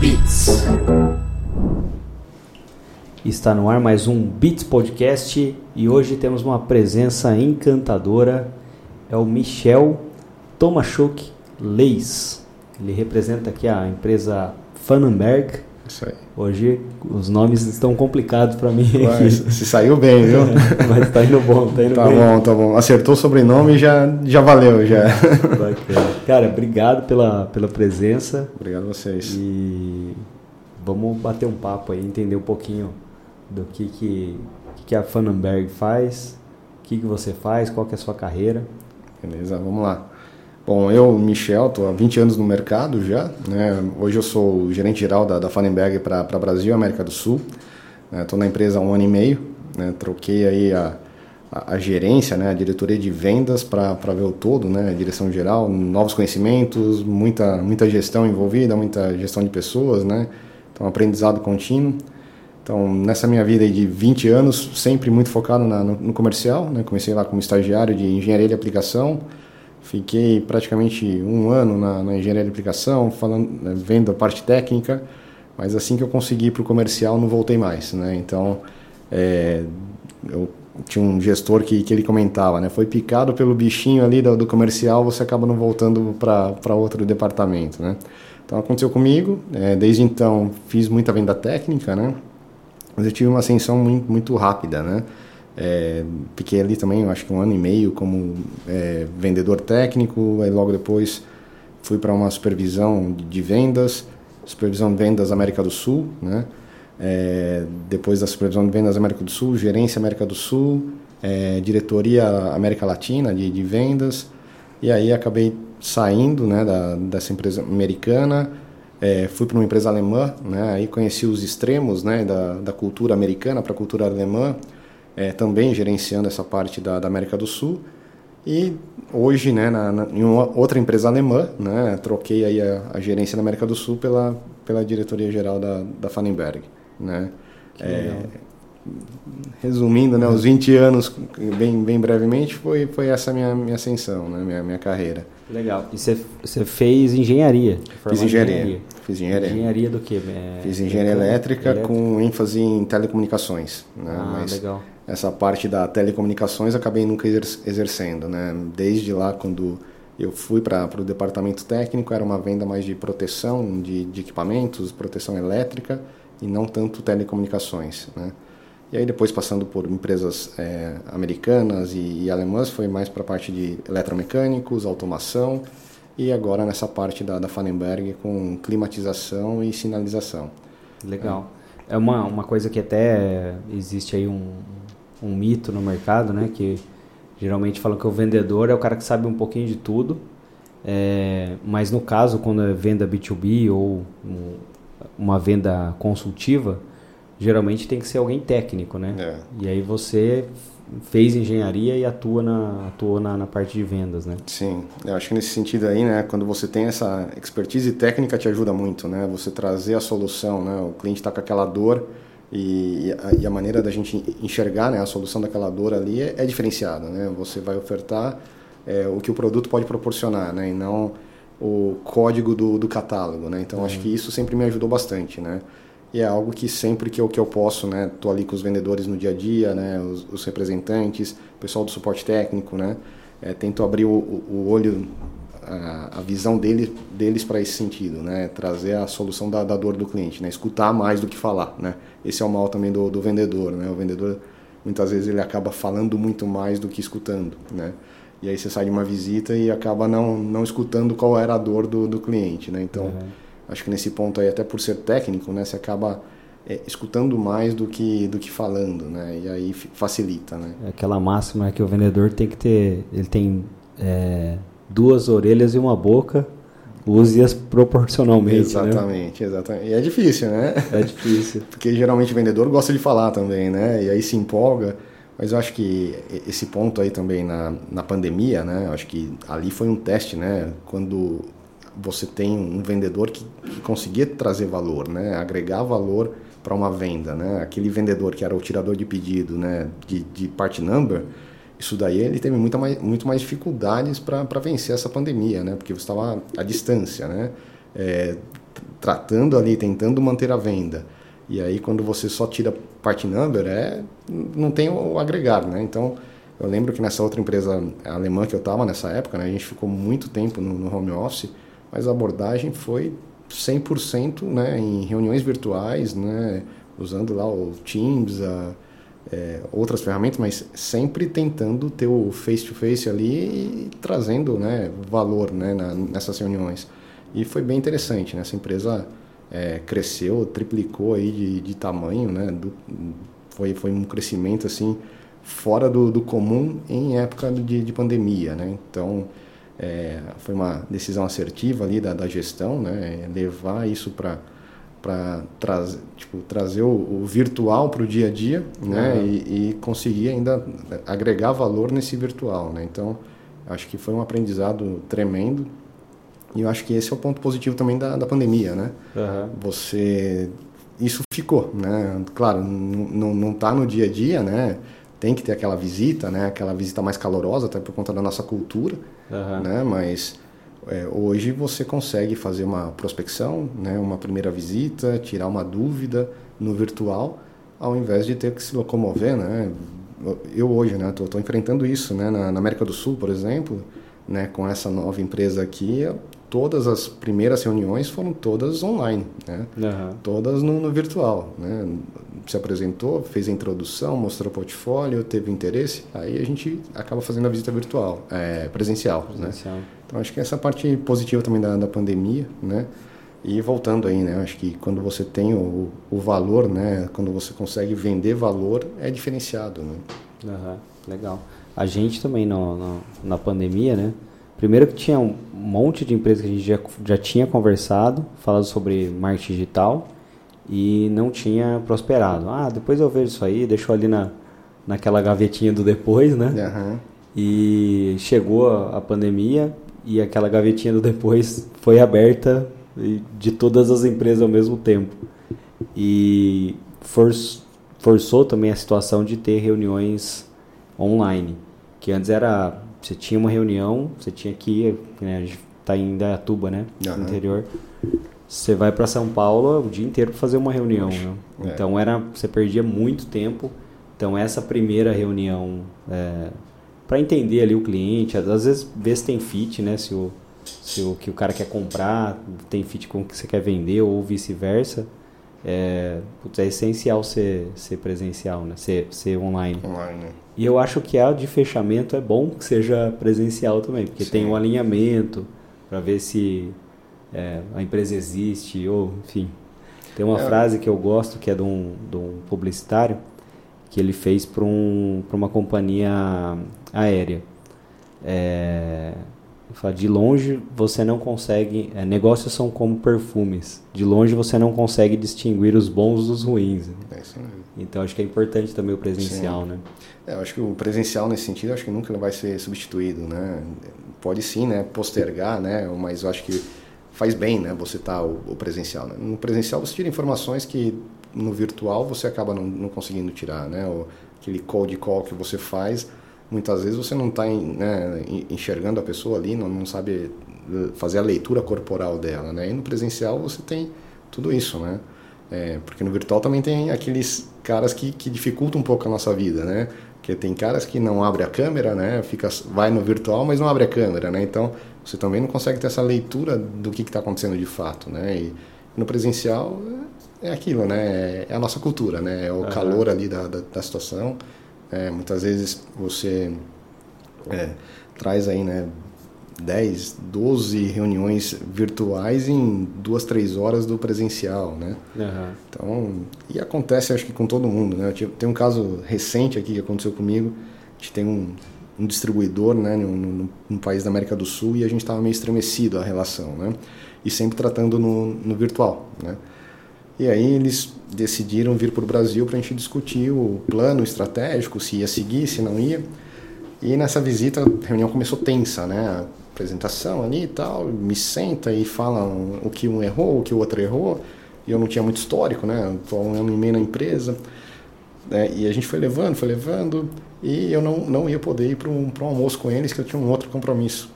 Beats. Está no ar mais um Beats Podcast e hoje temos uma presença encantadora. É o Michel Tomaszuk Leis. Ele representa aqui a empresa Fanenberg. Isso aí. Hoje os nomes estão complicados para mim. Mas, se saiu bem, viu? Mas tá indo bom, tá indo tá bem. Tá bom, tá bom. Acertou o sobrenome e já, já valeu, já. Bacana. Cara, obrigado pela, pela presença. Obrigado a vocês. E vamos bater um papo aí, entender um pouquinho do que, que, que a Fanenberg faz, o que, que você faz, qual que é a sua carreira. Beleza, vamos lá. Bom, eu, Michel, estou há 20 anos no mercado já. Né? Hoje eu sou gerente geral da, da Fanenberg para Brasil e América do Sul. Estou né? na empresa há um ano e meio. Né? Troquei aí a, a, a, gerência, né? a diretoria de vendas para ver o todo, né? a direção geral, novos conhecimentos, muita, muita gestão envolvida, muita gestão de pessoas. Né? Então, aprendizado contínuo. Então, nessa minha vida de 20 anos, sempre muito focado na, no, no, comercial. Né? Comecei lá como estagiário de engenharia de aplicação. Fiquei praticamente um ano na, na engenharia de aplicação, falando, né, vendo a parte técnica, mas assim que eu consegui para o comercial, não voltei mais. Né? Então, é, eu tinha um gestor que, que ele comentava, né? foi picado pelo bichinho ali do, do comercial, você acaba não voltando para outro departamento. Né? Então, aconteceu comigo. É, desde então, fiz muita venda técnica, né? mas eu tive uma ascensão muito, muito rápida, né? É, fiquei ali também, acho que um ano e meio como é, vendedor técnico, aí logo depois fui para uma supervisão de vendas, supervisão de vendas América do Sul, né? É, depois da supervisão de vendas América do Sul, gerência América do Sul, é, diretoria América Latina de, de, vendas, e aí acabei saindo né, da, dessa empresa americana, é, fui para uma empresa alemã, né, aí conheci os extremos né, da, da cultura americana para a cultura alemã, é, também gerenciando essa parte da, da, América do Sul. E hoje, né, na, na, em uma outra empresa alemã, né, troquei aí a, a, gerência da América do Sul pela, pela diretoria geral da, da Fanenberg. Né. É, resumindo, né, os 20 anos, bem, bem brevemente, foi, foi essa minha, minha ascensão, né, minha, minha carreira. Legal. E você, você fez engenharia? Fiz engenharia. engenharia. Fiz engenharia. Engenharia do quê? É, Fiz engenharia elétrica, elétrica, com ênfase em telecomunicações. Né? Ah, Mas legal. Essa parte da telecomunicações acabei nunca exercendo. Né? Desde lá, quando eu fui para o departamento técnico, era uma venda mais de proteção de, de equipamentos, proteção elétrica e não tanto telecomunicações. Né? E aí depois passando por empresas é, americanas e, e, alemãs, foi mais para a parte de eletromecânicos, automação e agora nessa parte da, da Fanenberg com climatização e sinalização. Legal. É, é uma, uma coisa que até existe aí um, um mito no mercado, né? Que geralmente falam que o vendedor é o cara que sabe um pouquinho de tudo, é, mas no caso, quando é venda B2B ou um, uma venda consultiva, geralmente tem que ser alguém técnico, né? É. E aí você fez engenharia e atua na atua na, na, parte de vendas, né? Sim, eu acho que nesse sentido aí, né, quando você tem essa expertise técnica te ajuda muito, né? Você trazer a solução, né? O cliente está com aquela dor e, e, a, maneira da gente enxergar, né, a solução daquela dor ali é, é diferenciada, né? Você vai ofertar é, o que o produto pode proporcionar, né? E não o código do, do catálogo, né? Então uhum. acho que isso sempre me ajudou bastante, né? e é algo que sempre que eu, que eu posso, né, tô ali com os vendedores no dia a dia, né, os, os representantes, o pessoal do suporte técnico, né, é, tento abrir o, o olho, a, a, visão dele, deles para esse sentido, né, trazer a solução da, da, dor do cliente, né, escutar mais do que falar, né, esse é o mal também do, do vendedor, né, o vendedor muitas vezes ele acaba falando muito mais do que escutando, né, e aí você sai de uma visita e acaba não, não escutando qual era a dor do, do cliente, né, então uhum. Acho que nesse ponto aí, até por ser técnico, né, você acaba é, escutando mais do que do que falando, né? E aí facilita, né? É aquela máxima que o vendedor tem que ter, ele tem é, duas orelhas e uma boca, use-as proporcionalmente. Né? Exatamente, né? exatamente. E é difícil, né? É difícil. Porque geralmente o vendedor gosta de falar também, né? E aí se empolga. Mas eu acho que esse ponto aí também na, na pandemia, né? Eu acho que ali foi um teste, né? Quando você tem um vendedor que, que conseguia trazer valor, né? agregar valor para uma venda. Né? Aquele vendedor que era o tirador de pedido né? de, de part number, isso daí ele teve muita mais, muito mais dificuldades para vencer essa pandemia, né? porque você estava à distância. Né? É, tratando ali, tentando manter a venda. E aí quando você só tira part number, é, não tem o agregar, né? Então eu lembro que nessa outra empresa alemã que eu estava nessa época, né, a gente ficou muito tempo no, no home office, mas a abordagem foi 100% né, em reuniões virtuais, né, usando lá o Teams, a, é, outras ferramentas, mas sempre tentando ter o face-to-face -face ali e trazendo né, valor né, na, nessas reuniões. E foi bem interessante, né? essa empresa é, cresceu, triplicou aí de, de tamanho, né? Do, foi, foi um crescimento assim fora do, do comum em época de, de pandemia, né? Então, é, foi uma decisão assertiva ali da, da gestão, né? Levar isso para para trazer, tipo, trazer o, o virtual para o dia a dia, né? Uhum. E, e, conseguir ainda agregar valor nesse virtual, né? Então, acho que foi um aprendizado tremendo. E eu acho que esse é o ponto positivo também da, da pandemia, né? Uhum. Você... Isso ficou, né? Claro, não está no dia a dia, né? tem que ter aquela visita, né? Aquela visita mais calorosa, até por conta da nossa cultura, uhum. né? Mas é, hoje você consegue fazer uma prospecção, né? Uma primeira visita, tirar uma dúvida no virtual, ao invés de ter que se locomover, né? Eu hoje, né? Tô, tô enfrentando isso, né? Na, na América do Sul, por exemplo, né? Com essa nova empresa aqui, todas as primeiras reuniões foram todas online, né? Uhum. Todas no, no virtual, né? se apresentou, fez a introdução, mostrou o portfólio, teve interesse, aí a gente acaba fazendo a visita virtual, é, presencial. Né? presencial. Né? Então acho que essa parte positiva também da, da pandemia, né? E voltando aí, né? Acho que quando você tem o, o valor, né? Quando você consegue vender valor, é diferenciado, né? Uhum, legal. A gente também no, no, na pandemia, né? Primeiro que tinha um monte de empresas que a gente já, já tinha conversado, falando sobre marketing digital, e não tinha prosperado. Ah, depois eu vejo isso aí, deixou ali na, naquela gavetinha do depois, né? Uhum. E chegou a, a, pandemia e aquela gavetinha do depois foi aberta de todas as empresas ao mesmo tempo. E for, forçou também a situação de ter reuniões online, que antes era você tinha uma reunião, você tinha que ir, né, a gente tá em Dayatuba, né, uhum. no interior você vai para São Paulo o dia inteiro para fazer uma reunião. Né? É. Então era, você perdia muito tempo. Então essa primeira reunião é, para entender ali o cliente, às vezes ver se tem fit, né? Se o, se o que o cara quer comprar tem fit com o que você quer vender ou vice-versa. É, putz, é essencial ser, ser presencial, né? Ser, ser online. online. Né? E eu acho que a de fechamento é bom que seja presencial também, porque Sim. tem um alinhamento para ver se é, a empresa existe, ou enfim. Tem uma é. frase que eu gosto que é de um, de um publicitário que ele fez para um, uma companhia aérea. É, de longe você não consegue. É, negócios são como perfumes. De longe você não consegue distinguir os bons dos ruins. É isso mesmo. Então acho que é importante também o presencial, sim. né? É, eu acho que o presencial nesse sentido acho que nunca vai ser substituído, né? Pode sim, né? Postergar, né? Mas eu acho que faz bem, né? Você tá o, o, presencial. Né? No presencial você tira informações que no virtual você acaba não, não conseguindo tirar, né? O, aquele cold call que você faz, muitas vezes você não está né, enxergando a pessoa ali, não, não sabe eh, fazer a leitura corporal dela, né? E no presencial você tem tudo isso, né? É, porque no virtual também tem aqueles caras que, que dificultam um pouco a nossa vida, né? Porque tem caras que não abrem a câmera, né? Fica, vai no virtual, mas não abre a câmera, né? Então você também não consegue ter essa leitura do que está acontecendo de fato, né? E no presencial é, é aquilo, né? É a nossa cultura, né? É o uhum. calor ali da, da, da situação. É, muitas vezes você é, traz aí, né? 10, 12 reuniões virtuais em duas, três horas do presencial, né? Uhum. Então, e acontece acho que com todo mundo, né? Tem um caso recente aqui que aconteceu comigo. A gente tem um, um distribuidor né, no, no, país da América do Sul e a gente estava meio estremecido a relação, né? E sempre tratando no, no virtual, né? E aí eles decidiram vir para o Brasil para a gente discutir o plano estratégico, se ia seguir, se não ia. E nessa visita a reunião começou tensa, né? A apresentação ali e tal, me senta e fala o que um errou, o que o outro errou. E eu não tinha muito histórico, né? Estou um ano e meio na empresa. Né? E a gente foi levando, foi levando, e eu não, não ia poder ir para um, um almoço com eles, que eu tinha um outro compromisso.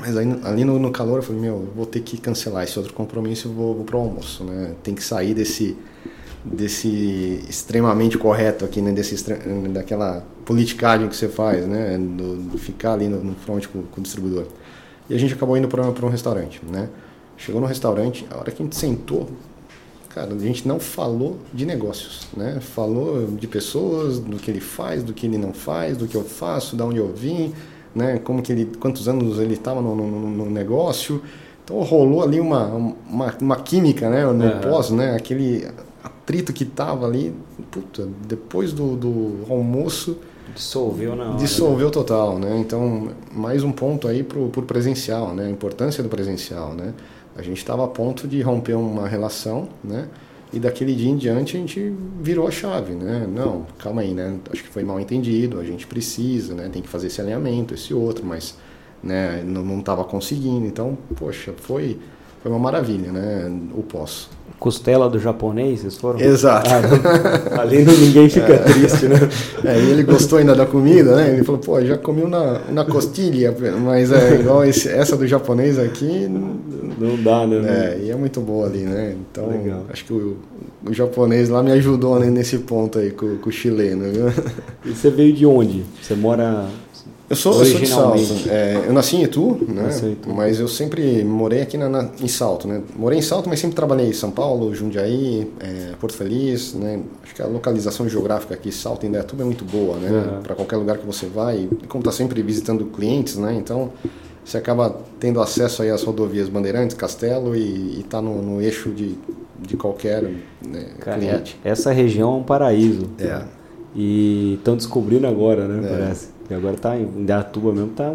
Mas aí, ali no, no, calor eu falei, meu, eu vou ter que cancelar esse outro compromisso e vou, vou pro almoço, né? Tem que sair desse, desse extremamente correto aqui, né? Desse, daquela politicagem que você faz, né? Do, ficar ali no, no front com, com, o distribuidor. E a gente acabou indo para um restaurante, né? Chegou no restaurante, a hora que a gente sentou, cara, a gente não falou de negócios, né? Falou de pessoas, do que ele faz, do que ele não faz, do que eu faço, da onde eu vim, né? Como que ele, quantos anos ele estava no, no, no, negócio. Então rolou ali uma, uma, uma química, né? No uhum. pós, né? Aquele atrito que tava ali, puta, depois do, do almoço dissolveu na hora, dissolveu né? total, né? Então mais um ponto aí pro, pro presencial, né? A importância do presencial, né? A gente estava a ponto de romper uma relação, né? E daquele dia em diante a gente virou a chave, né? Não, calma aí, né? Acho que foi mal entendido, a gente precisa, né? Tem que fazer esse alinhamento, esse outro, mas né? não estava conseguindo. Então, poxa, foi, foi uma maravilha, né? O pós. Costela do japonês, vocês foram? Exato. Ah, ali ninguém fica é. triste, né? É, e ele gostou ainda da comida, né? Ele falou, pô, já comi na, na costilha, mas é igual esse, essa do japonês aqui. Não dá, né? É, e é muito boa ali, né? Então, Legal. acho que o, o japonês lá me ajudou né, nesse ponto aí com, com o chileno, viu? E você veio de onde? Você mora eu sou, eu sou de Salto. É, eu nasci em Itu, né? Em Itu. Mas eu sempre morei aqui na, na, em Salto, né? Morei em Salto, mas sempre trabalhei em São Paulo, Jundiaí, é, Porto Feliz, né? Acho que a localização geográfica aqui, Salto, em Indaiatuba é muito boa, né? Uhum. Para qualquer lugar que você vai. E como tá sempre visitando clientes, né? Então você acaba tendo acesso aí às rodovias Bandeirantes, Castelo e, está no, no, eixo de, de qualquer né, Cara, cliente. Essa região é um paraíso. É. E estão descobrindo agora, né? É. Parece. E agora tá em Indaiatuba mesmo, tá,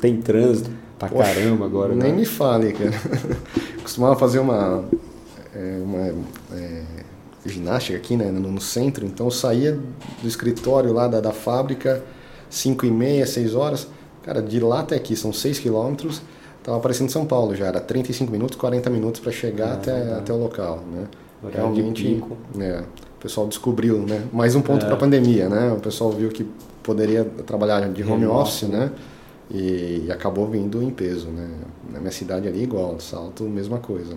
tem trânsito pra Poxa, caramba agora. Nem né? me fale, cara. Costumava fazer uma, é, uma é, ginástica aqui, né, no, no, centro, então eu saía do escritório lá da, da fábrica, 5 e meia, 6 horas. Cara, de lá até aqui são 6 quilômetros. Tava aparecendo São Paulo já, era 35 minutos, 40 minutos para chegar ah, até, até o local, né? Realmente, né, o pessoal descobriu, né? Mais um ponto é. para a pandemia, né? O pessoal viu que poderia trabalhar de home office, né? E, e, acabou vindo em peso, né? Na minha cidade ali igual, Salto, mesma coisa.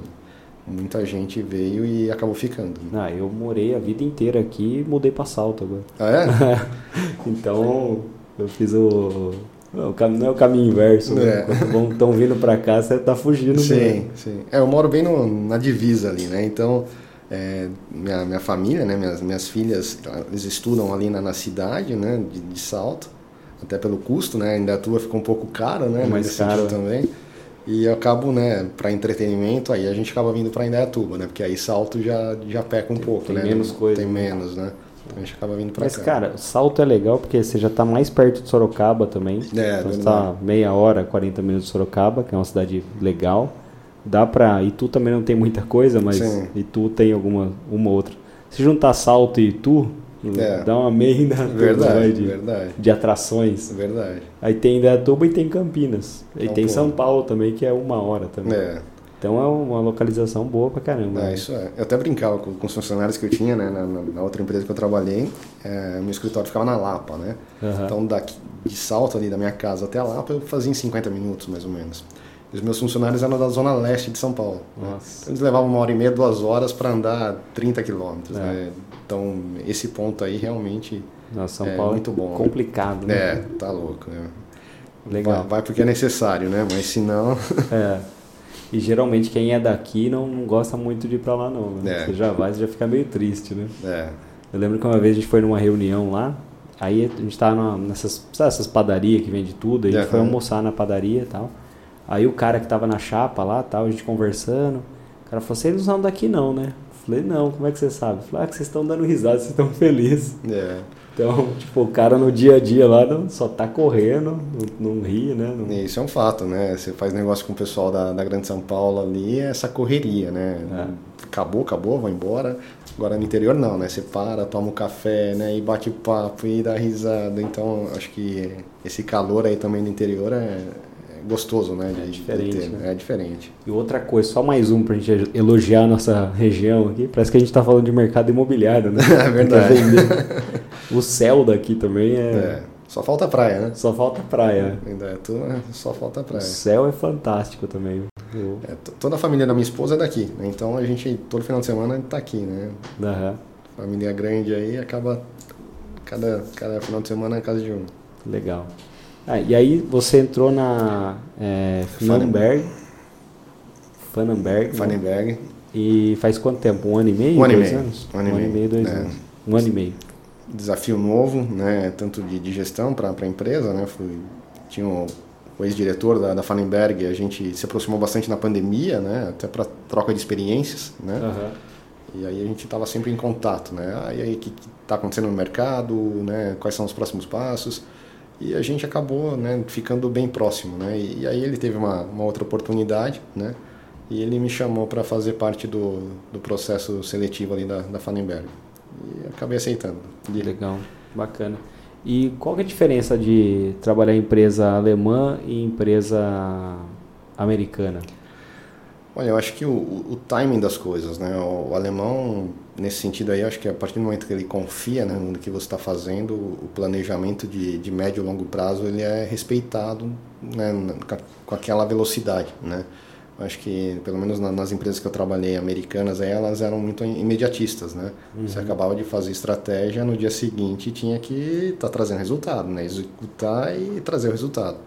Muita gente veio e acabou ficando. Né? Ah, eu morei a vida inteira aqui e mudei para Salto agora. Ah, é? então, eu fiz o não, não é o caminho inverso, né? É. Quando estão vindo para cá, você está fugindo Sim, mesmo. sim. É, eu moro bem no, na divisa ali, né? Então, é, minha, minha família, né, minhas, minhas filhas, eles estudam ali na, na cidade, né, de, de, Salto, até pelo custo, né, ainda a tua ficou um pouco caro, né, mais caro também. E eu acabo, né, para entretenimento, aí a gente acaba vindo para Indaiatuba, né, porque aí Salto já, já peca um tem, pouco, tem né? menos coisa. Tem menos, né? Então a gente acaba vindo para cá. Mas, cara, Salto é legal porque você já está mais perto de Sorocaba também. É, então você está meia hora, 40 minutos de Sorocaba, que é uma cidade legal dá pra. Itu também não tem muita coisa, mas Sim. Itu tem alguma uma outra. Se juntar Salto e Itu, é. dá uma meia verdade, de, verdade. de atrações. Verdade. Aí tem Indaiatuba e tem Campinas. E é tem São Paulo também, que é uma hora também. É. Então é uma localização boa pra caramba. É, né? isso é. Eu até brincava com, com os funcionários que eu tinha, né, na, na outra empresa que eu trabalhei, é, meu escritório ficava na Lapa, né? Uhum. Então daqui, de salto ali da minha casa até a Lapa eu fazia em 50 minutos, mais ou menos. Os meus funcionários eram da zona leste de São Paulo. Né? Então, eles levavam uma hora e meia, duas horas para andar 30 quilômetros. É. Né? Então, esse ponto aí realmente Nossa, São é Paulo muito bom. complicado, né? É, tá louco. Né? Legal. Vai, vai, porque é necessário, né? Mas se não... é. E geralmente quem é daqui não, não gosta muito de ir para lá não. Né? É. Você já vai, você já fica meio triste, né? É. Eu lembro que uma vez a gente foi numa reunião lá, aí a gente tava nessas, essas padarias que vende tudo, a gente foi almoçar na padaria e tal. Aí o cara que tava na chapa lá, tal, a gente conversando, o cara falou, vocês não são daqui não, né? Eu falei, não, como é que você sabe? Falei, ah, que vocês estão dando risada, vocês estão felizes. É. Então, tipo, o cara no dia a dia lá não, só tá correndo, não, não ri, né? Não... Isso é um fato, né? Você faz negócio com o pessoal da, da Grande São Paulo ali, é essa correria, né? É. Acabou, acabou, vai embora. Agora no interior não, né? Você para, toma um café, né? E bate papo e dá risada. Então, acho que esse calor aí também no interior é, gostoso, né? De, é diferente. De né? É diferente. E outra coisa, só mais um para a gente elogiar a nossa região aqui. Parece que a gente está falando de mercado imobiliário, né? É verdade. o céu daqui também é, é. Só falta praia, né? Só falta praia. Ainda é tudo, né? só falta praia. O céu é fantástico também. Eu... É, toda a família da minha esposa é daqui, né? então a gente todo final de semana está aqui, né? Uhum. Família grande aí acaba cada, cada final de semana na casa de um. Legal. Ah, e aí você entrou na é, Fanenberg. Fanenberg. Fanenberg. Né? E faz quanto tempo? Um ano e meio? Um ano e meio. Anos? Um ano e meio, dois é. anos. Um ano e meio. Desafio novo, né? Tanto de, de gestão para a empresa, né? Fui, tinha um, o ex-diretor da, da Fanenberg, a gente se aproximou bastante na pandemia, né? Até para troca de experiências, né? Uhum. E aí a gente estava sempre em contato, né? Ah, e aí o que está acontecendo no mercado, né? Quais são os próximos passos? E a gente acabou, né? Ficando bem próximo, né? E, aí ele teve uma, uma outra oportunidade, né? E ele me chamou para fazer parte do, do processo seletivo ali da, da Fanenberg. E acabei aceitando. Legal, bacana. E qual é a diferença de trabalhar em empresa alemã e empresa americana? Olha, eu acho que o, o timing das coisas, né? O, o, alemão, nesse sentido aí, acho que a partir do momento que ele confia né, no que você está fazendo, o planejamento de, de médio e longo prazo ele é respeitado né, com aquela velocidade, né? acho que pelo menos nas empresas que eu trabalhei americanas elas eram muito imediatistas né uhum. você acabava de fazer estratégia no dia seguinte tinha que estar tá trazendo resultado né executar e trazer o resultado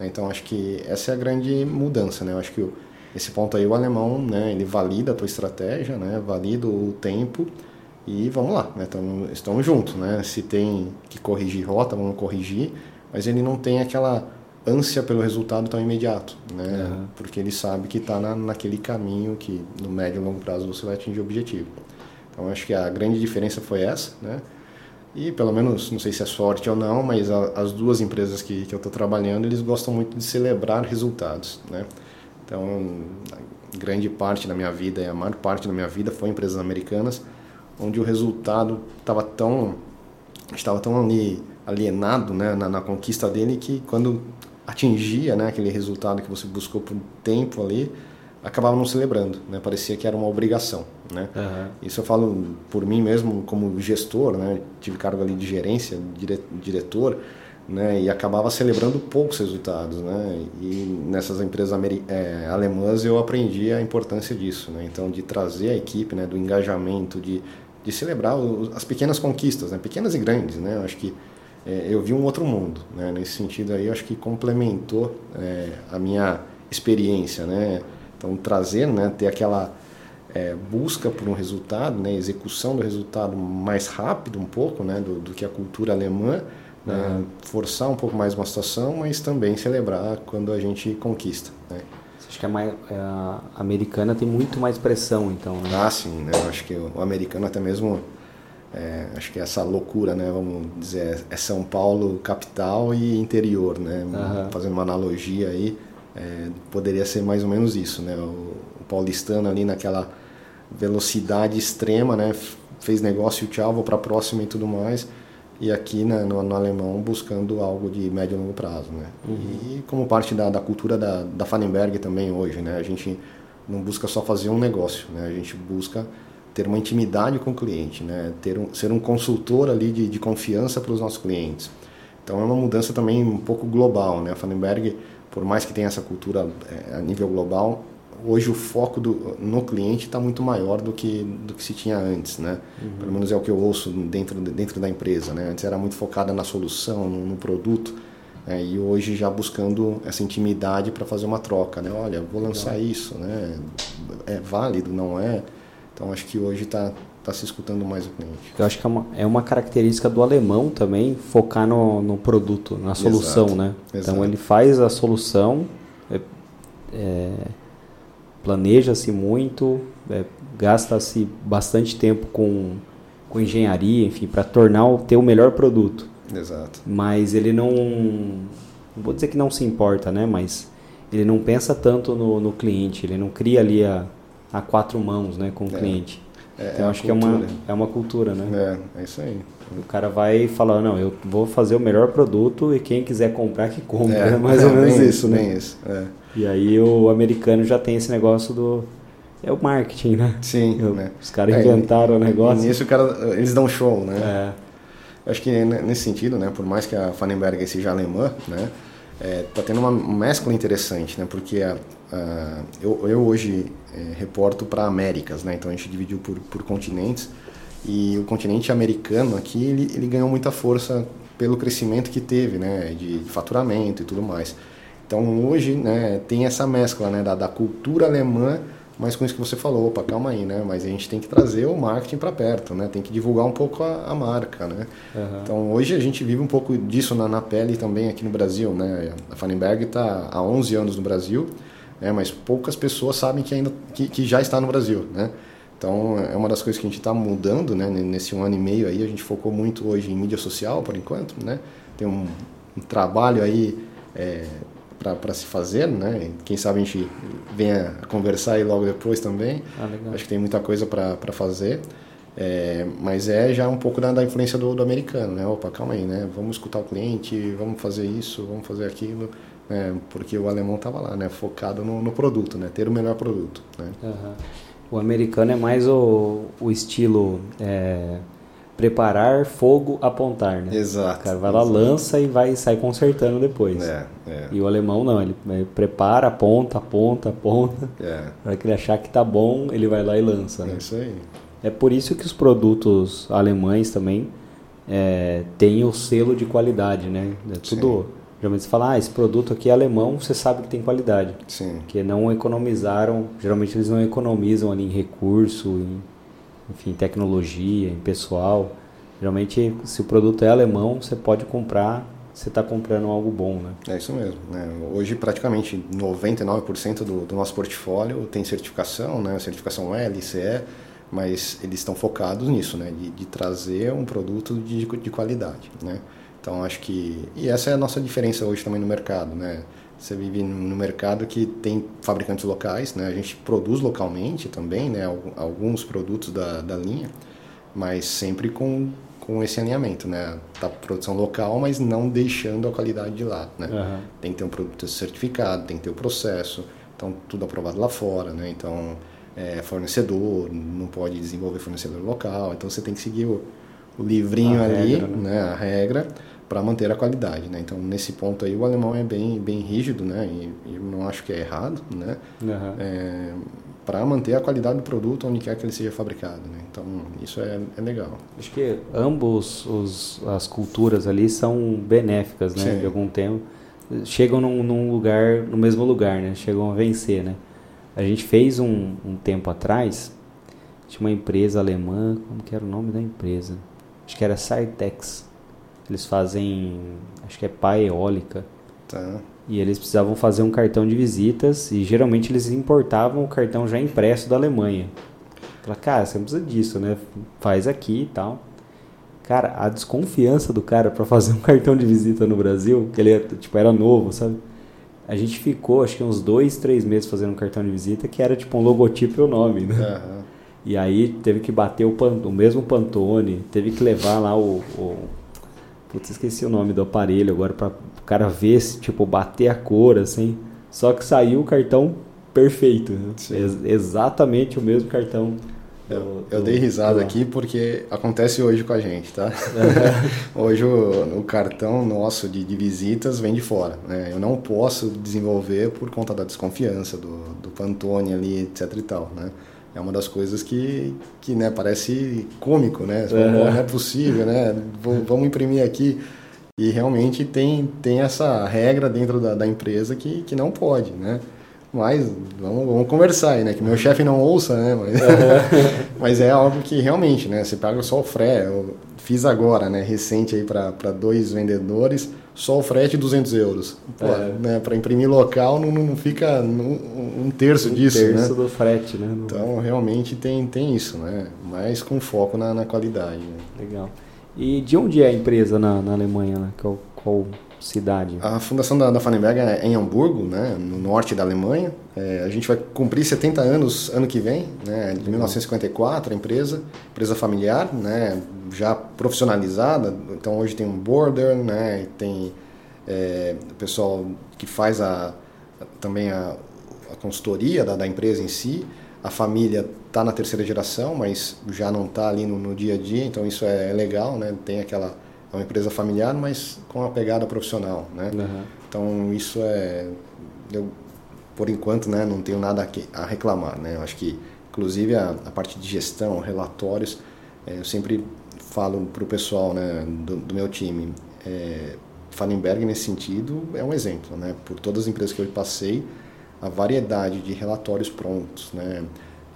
então acho que essa é a grande mudança né eu acho que esse ponto aí o alemão né ele valida a tua estratégia né valida o tempo e vamos lá né então estamos juntos né se tem que corrigir rota vamos corrigir mas ele não tem aquela ânsia pelo resultado tão imediato, né? Uhum. Porque ele sabe que está na, naquele caminho que no médio e longo prazo você vai atingir o objetivo. Então acho que a grande diferença foi essa, né? E pelo menos, não sei se é sorte ou não, mas a, as duas empresas que, que eu estou trabalhando, eles gostam muito de celebrar resultados, né? Então, grande parte da minha vida, e a maior parte da minha vida foi em empresas americanas, onde o resultado estava tão estava tão ali alienado né, na, na, conquista dele que quando atingia né, aquele resultado que você buscou por um tempo ali, acabava não celebrando, né? Parecia que era uma obrigação, né? Uhum. Isso eu falo por mim mesmo como gestor, né? Tive cargo ali de gerência, dire diretor, né? E acabava celebrando poucos resultados, né? E nessas empresas é, alemãs eu aprendi a importância disso, né? Então de trazer a equipe, né? Do engajamento, de, de celebrar os, as pequenas conquistas, né? Pequenas e grandes, né? Eu acho que é, eu vi um outro mundo. Né? Nesse sentido aí, acho que complementou é, a minha experiência. Né? Então, trazer, né, ter aquela é, busca por um resultado, né, execução do resultado mais rápido um pouco né, do, do que a cultura alemã, né, forçar um pouco mais uma situação, mas também celebrar quando a gente conquista. Né? Acho que a, mais, a americana tem muito mais pressão, então. Né? Ah, sim. Né? Eu acho que o americano até mesmo é, acho que essa loucura, né, vamos dizer, é São Paulo capital e interior, né, uhum. fazendo uma analogia aí, é, poderia ser mais ou menos isso, né, o, o, paulistano ali naquela velocidade extrema, né, fez negócio, tchau, vou para a próxima e tudo mais, e aqui né, no, no, alemão buscando algo de médio e longo prazo, né, uhum. e como parte da, da cultura da, da Fallenberg também hoje, né, a gente não busca só fazer um negócio, né, a gente busca ter uma intimidade com o cliente, né? ter um, ser um consultor ali de, de confiança para os nossos clientes. Então é uma mudança também um pouco global. Né? A Fanenberg, por mais que tenha essa cultura é, a nível global, hoje o foco do, no cliente está muito maior do que, do que se tinha antes. Né? Uhum. Pelo menos é o que eu ouço dentro, dentro da empresa. Né? Antes era muito focada na solução, no, no produto. É, e hoje já buscando essa intimidade para fazer uma troca, né? Olha, vou lançar Legal. isso, né? É válido, não é? Então acho que hoje está tá se escutando mais o cliente. Eu acho que é uma, é uma característica do alemão também focar no, no produto, na solução, exato, né? Exato. Então ele faz a solução, é, é, planeja-se muito, é, gasta-se bastante tempo com, com engenharia, enfim, para tornar o, ter o melhor produto. Exato. Mas ele não, não vou dizer que não se importa, né? Mas ele não pensa tanto no, no cliente, ele não cria ali a a quatro mãos né, com o é. cliente. É, então, é acho que é uma, é uma cultura, né? É, é isso aí. O cara vai falar, não, eu vou fazer o melhor produto e quem quiser comprar, que compra. É, é mais ou menos isso, né? Isso, é. E aí o americano já tem esse negócio do... É o marketing, né? Sim, eu, né? Os caras inventaram o negócio. E nisso cara, eles dão show, né? É. Eu acho que nesse sentido, né, por mais que a Fanenberg seja alemã, né, é, tá tendo uma mescla interessante, né, porque a, a, eu, eu hoje é, reporto para Américas, né, então a gente dividiu por, por continentes e o continente americano aqui ele, ele ganhou muita força pelo crescimento que teve, né, de faturamento e tudo mais. Então hoje, né, tem essa mescla, né, da, da cultura alemã mas com isso que você falou, opa, calma aí, né? Mas a gente tem que trazer o marketing para perto, né? Tem que divulgar um pouco a, a marca, né? Uhum. Então hoje a gente vive um pouco disso na, na pele também aqui no Brasil, né? A Fanenberg está há 11 anos no Brasil, né? mas poucas pessoas sabem que ainda que, que já está no Brasil, né? Então é uma das coisas que a gente está mudando, né? Nesse um ano e meio aí a gente focou muito hoje em mídia social por enquanto, né? Tem um, um trabalho aí é, para se fazer, né? Quem sabe a gente venha a conversar aí logo depois também. Ah, Acho que tem muita coisa para fazer. É, mas é já um pouco da, da influência do, do, americano, né? Opa, calma aí, né? Vamos escutar o cliente, vamos fazer isso, vamos fazer aquilo, né? porque o alemão estava lá, né? Focado no, no, produto, né? Ter o melhor produto, né? Uhum. O americano é mais o, o estilo é, preparar, fogo, apontar, né? Exato. O cara vai lá, exato. lança e vai sair consertando depois. É, é. E o alemão não, ele prepara, aponta, aponta, aponta. É. Para que ele achar que tá bom, ele vai lá e lança. Né? É isso aí. É por isso que os produtos alemães também é, têm o selo de qualidade, né? É tudo. Sim. Geralmente você fala, ah, esse produto aqui é alemão, você sabe que tem qualidade. Sim. Que não economizaram, geralmente eles não economizam ali em recurso, em enfim, tecnologia, em pessoal. Geralmente, se o produto é alemão, você pode comprar, você está comprando algo bom, né? É isso mesmo. Né? Hoje, praticamente 99% do, do nosso portfólio tem certificação, né? certificação L, CE, mas eles estão focados nisso, né? de, de trazer um produto de, de qualidade. Né? Então, acho que... E essa é a nossa diferença hoje também no mercado, né? Você vive no mercado que tem fabricantes locais, né? A gente produz localmente também, né? Alguns produtos da, da linha, mas sempre com, com esse alinhamento, né? Da produção local, mas não deixando a qualidade de lado, né? Uhum. Tem que ter um produto certificado, tem que ter o processo, então tudo aprovado lá fora, né? Então, é, fornecedor, não pode desenvolver fornecedor local, então você tem que seguir o, o livrinho a ali, regra, né? né? A regra para manter a qualidade, né? Então nesse ponto aí o alemão é bem bem rígido, né? E eu não acho que é errado, né? Uhum. É, para manter a qualidade do produto onde quer que ele seja fabricado, né? Então isso é, é legal. Acho que ambos os, as culturas ali são benéficas, né? Sim. De algum tempo chegam num, num, lugar no mesmo lugar, né? Chegam a vencer, né? A gente fez um, um tempo atrás tinha uma empresa alemã, como que era o nome da empresa? Acho que era Sartex eles fazem, acho que é pá eólica. Tá. E eles precisavam fazer um cartão de visitas e geralmente eles importavam o cartão já impresso da Alemanha. Fala, cara, você não precisa disso, né? Faz aqui e tal. Cara, a desconfiança do cara para fazer um cartão de visita no Brasil, que ele é, tipo, era novo, sabe? A gente ficou, acho que uns dois, três meses fazendo um cartão de visita que era tipo um logotipo e o nome, né? Uhum. E aí teve que bater o, pan, o mesmo Pantone, teve que levar lá o, o Putz, esqueci o nome do aparelho agora para o cara ver se, tipo, bater a cor, assim. Só que saiu o cartão perfeito. Né? Ex exatamente o mesmo cartão. Do, eu, eu do, dei risada aqui porque acontece hoje com a gente, tá? hoje o, o, cartão nosso de, de, visitas vem de fora. Né? Eu não posso desenvolver por conta da desconfiança do, do Pantone ali, etc e tal, né? É uma das coisas que, que né, parece cômico, né? Fala, não é possível, né? Vamos imprimir aqui. E realmente tem, tem essa regra dentro da, da empresa que, que não pode, né? Mas vamos, vamos conversar aí, né? Que meu chefe não ouça, né? Mas, mas é algo que realmente, né? Você paga só o frete. Eu fiz agora, né? Recente aí para dois vendedores só o frete 200 euros. é. né, Para imprimir local não, não fica um, um terço um disso. Um terço né? do frete, né? Então realmente tem, tem isso, né? Mas com foco na, na qualidade. Né? Legal. E de onde é a empresa na, na Alemanha? Né? Qual, qual cidade? A fundação da, da é em Hamburgo, né? no norte da Alemanha. É, a gente vai cumprir 70 anos ano que vem, né? de 1954 a empresa, empresa familiar, né? já profissionalizada, então hoje tem um border, né, tem é, o pessoal que faz a, também a, a consultoria da, da, empresa em si, a família está na terceira geração, mas já não está ali no, no, dia a dia, então isso é, é legal, né, tem aquela uma empresa familiar, mas com uma pegada profissional, né? Uhum. Então isso é, eu por enquanto, né, não tenho nada a reclamar, né? Eu acho que inclusive a, a parte de gestão, relatórios, é, eu sempre falo para o pessoal, né, do, do meu time, é, Fallenberg nesse sentido é um exemplo, né? Por todas as empresas que eu passei, a variedade de relatórios prontos, né?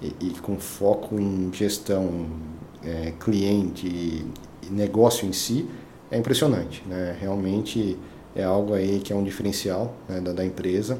E, e com foco em gestão, é, cliente negócio em si, é impressionante, né? Realmente é algo aí que é um diferencial né, da, da, empresa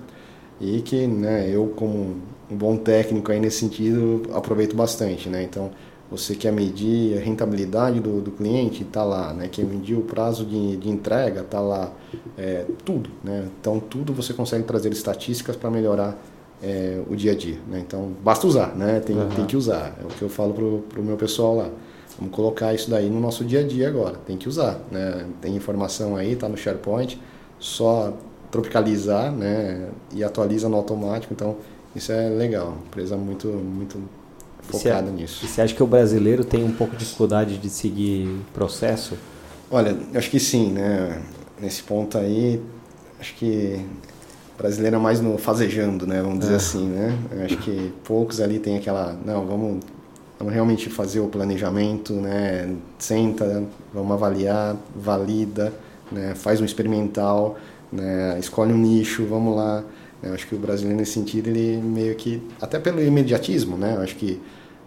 e que, né? Eu como um bom técnico aí nesse sentido aproveito bastante, né? Então você quer medir a rentabilidade do, do cliente, está lá, né? Quer medir o prazo de, de entrega, está lá, é, tudo, né? Então tudo você consegue trazer estatísticas para melhorar é, o dia a dia, né? Então basta usar, né? Tem, uhum. tem que usar, é o que eu falo pro, o meu pessoal lá. Vamos colocar isso daí no nosso dia a dia agora, tem que usar, né? Tem informação aí, está no SharePoint, só tropicalizar, né? E atualiza no automático, então isso é legal, empresa muito muito focada nisso. E você acha que o brasileiro tem um pouco de dificuldade de seguir processo? Olha, eu acho que sim, né? Nesse ponto aí, acho que brasileiro é mais no fazejando, né? Vamos dizer é. assim, né? Eu acho que poucos ali tem aquela, não, vamos, vamos realmente fazer o planejamento, né? Senta, vamos avaliar, valida, né? Faz um experimental, né? Escolhe um nicho, vamos lá. Eu acho que o brasileiro nesse sentido ele meio que até pelo imediatismo, né? Eu acho que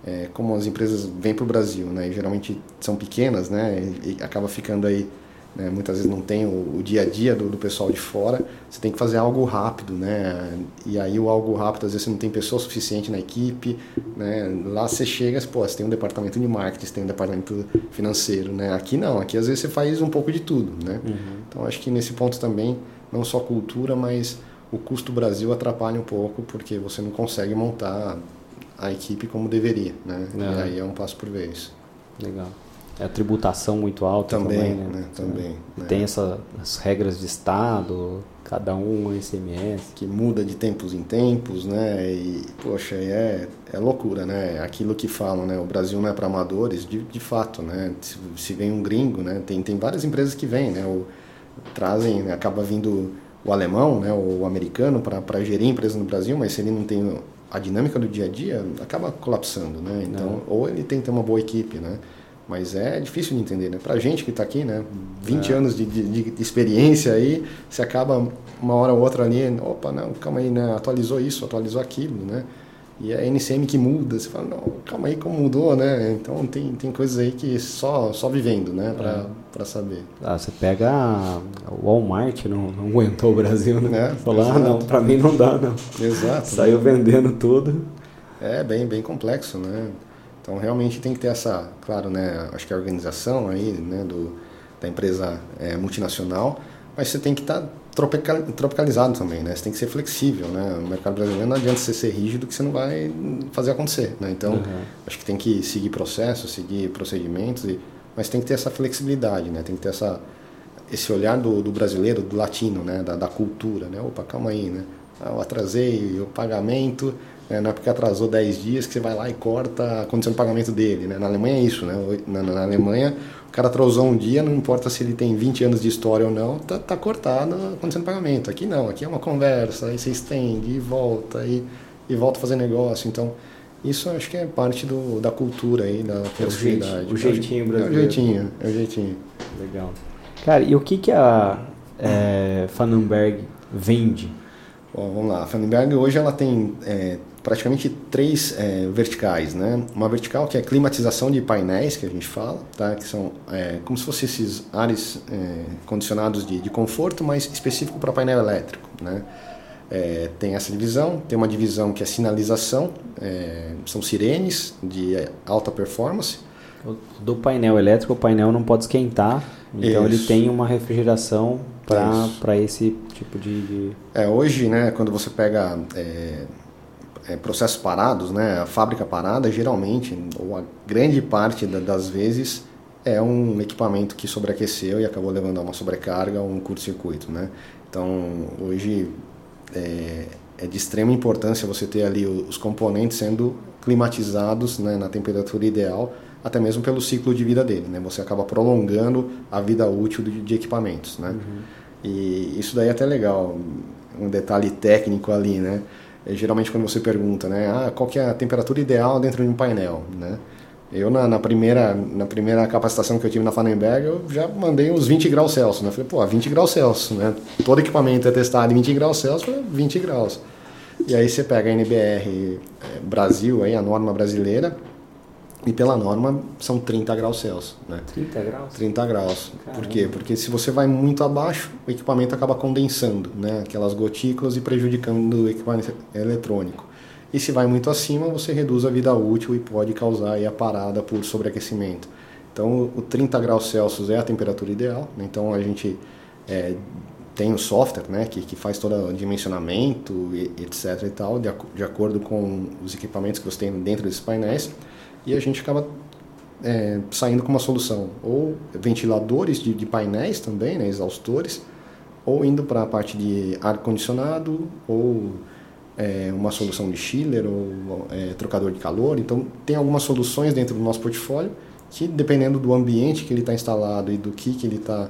é, como as empresas vêm para o Brasil, né, e geralmente são pequenas, né, e, e acaba ficando aí, né, muitas vezes não tem o, o, dia a dia do, do pessoal de fora, você tem que fazer algo rápido, né, e aí o algo rápido, às vezes você não tem pessoa suficiente na equipe, né, lá você chega, pô, você tem um departamento de marketing, você tem um departamento financeiro, né, aqui não, aqui às vezes você faz um pouco de tudo, né, uhum. então acho que nesse ponto também, não só cultura, mas o custo Brasil atrapalha um pouco, porque você não consegue montar a equipe como deveria, né? É. E aí é um passo por vez. Legal. É a tributação muito alta também, também né? né? Também. Né? Tem essas regras de Estado, cada um um ICMS. Que muda de tempos em tempos, né? E, poxa, é, é loucura, né? Aquilo que falam, né? O Brasil não é para amadores, de, de fato, né? Se, se, vem um gringo, né? Tem, tem várias empresas que vêm, né? O, trazem, né? acaba vindo o alemão, né? O americano para gerir empresa no Brasil, mas se ele não tem a dinâmica do dia a dia acaba colapsando, né? Então, Não. ou ele tem que ter uma boa equipe, né? Mas é difícil de entender, né? Pra gente que está aqui, né? 20 é. anos de, de, de, experiência aí, você acaba uma hora ou outra ali, opa, não, calma aí, né? Atualizou isso, atualizou aquilo, né? E é a NCM que muda, você fala, não, calma aí, como mudou, né? Então tem, tem coisas aí que só, só vivendo, né? Pra, é. Pra saber. Ah, você pega o Walmart, não, não aguentou o Brasil, né? É, Falou, ah, não, pra mim não dá, não. Exato. Saiu vendendo tudo. É bem, bem complexo, né? Então realmente tem que ter essa, claro, né? Acho que a organização aí, né? Do, da empresa é, multinacional, mas você tem que estar tá tropicalizado também, né? Você tem que ser flexível, né? No mercado brasileiro não adianta você ser rígido que você não vai fazer acontecer, né? Então, uhum. acho que tem que seguir processos, seguir procedimentos, e, mas tem que ter essa flexibilidade, né? Tem que ter essa, esse olhar do, do brasileiro, do latino, né? Da, da, cultura, né? Opa, calma aí, né? Ah, eu atrasei o pagamento, né? não é porque atrasou 10 dias que você vai lá e corta a condição de pagamento dele, né? Na Alemanha é isso, né? Na, na Alemanha o cara atrasou um dia, não importa se ele tem 20 anos de história ou não, tá, tá cortado a condição de pagamento. Aqui não, aqui é uma conversa, aí você estende e volta, e, e volta a fazer negócio. Então, isso acho que é parte do, da cultura aí, da possibilidade. O, jeitinho brasileiro. É o jeitinho, é o jeitinho. Legal. Cara, e o que, que a é, Fanenberg vende? Bom, vamos lá. A Fanenberg hoje ela tem é, praticamente três é, verticais, né? Uma vertical que é climatização de painéis, que a gente fala, tá? Que são é, como se fossem esses ares é, condicionados de, de, conforto, mas específico para painel elétrico, né? É, tem essa divisão, tem uma divisão que é sinalização, é, são sirenes de alta performance. Do painel elétrico, o painel não pode esquentar, então Isso. ele tem uma refrigeração para esse tipo de, de, É, hoje, né, quando você pega é, processos parados, né, a fábrica parada, geralmente, ou a grande parte das vezes, é um equipamento que sobreaqueceu e acabou levando a uma sobrecarga ou um curto-circuito. Né? Então, hoje é, é, de extrema importância você ter ali os componentes sendo climatizados né, na temperatura ideal até mesmo pelo ciclo de vida dele, né? Você acaba prolongando a vida útil de, de equipamentos, né? Uhum. E isso daí é até legal, um detalhe técnico ali, né? É, geralmente quando você pergunta, né, ah, qual que é a temperatura ideal dentro de um painel, né? Eu, na, na, primeira, na primeira capacitação que eu tive na Fanenberg, eu já mandei os 20 graus Celsius, né? Falei, pô, 20 graus Celsius, né? Todo equipamento é testado em 20 graus Celsius, 20 graus. E aí você pega a NBR é, Brasil, aí, a norma brasileira, e pela norma são 30 graus Celsius. Né? 30 graus? 30 graus. Caramba. Por quê? Porque se você vai muito abaixo, o equipamento acaba condensando, né? aquelas gotículas e prejudicando o equipamento eletrônico. E se vai muito acima, você reduz a vida útil e pode causar a parada por sobreaquecimento. Então, o 30 graus Celsius é a temperatura ideal. Né? Então, a gente é, tem o software né, que, que faz todo o dimensionamento, etc. e tal, de, de acordo com os equipamentos que você tem dentro desses painéis e a gente acaba é, saindo com uma solução. Ou ventiladores de, de painéis também, né, exaustores, ou indo para a parte de ar-condicionado, ou é, uma solução de chiller, ou é, trocador de calor. Então, tem algumas soluções dentro do nosso portfólio que, dependendo do ambiente que ele está instalado e do que, que ele está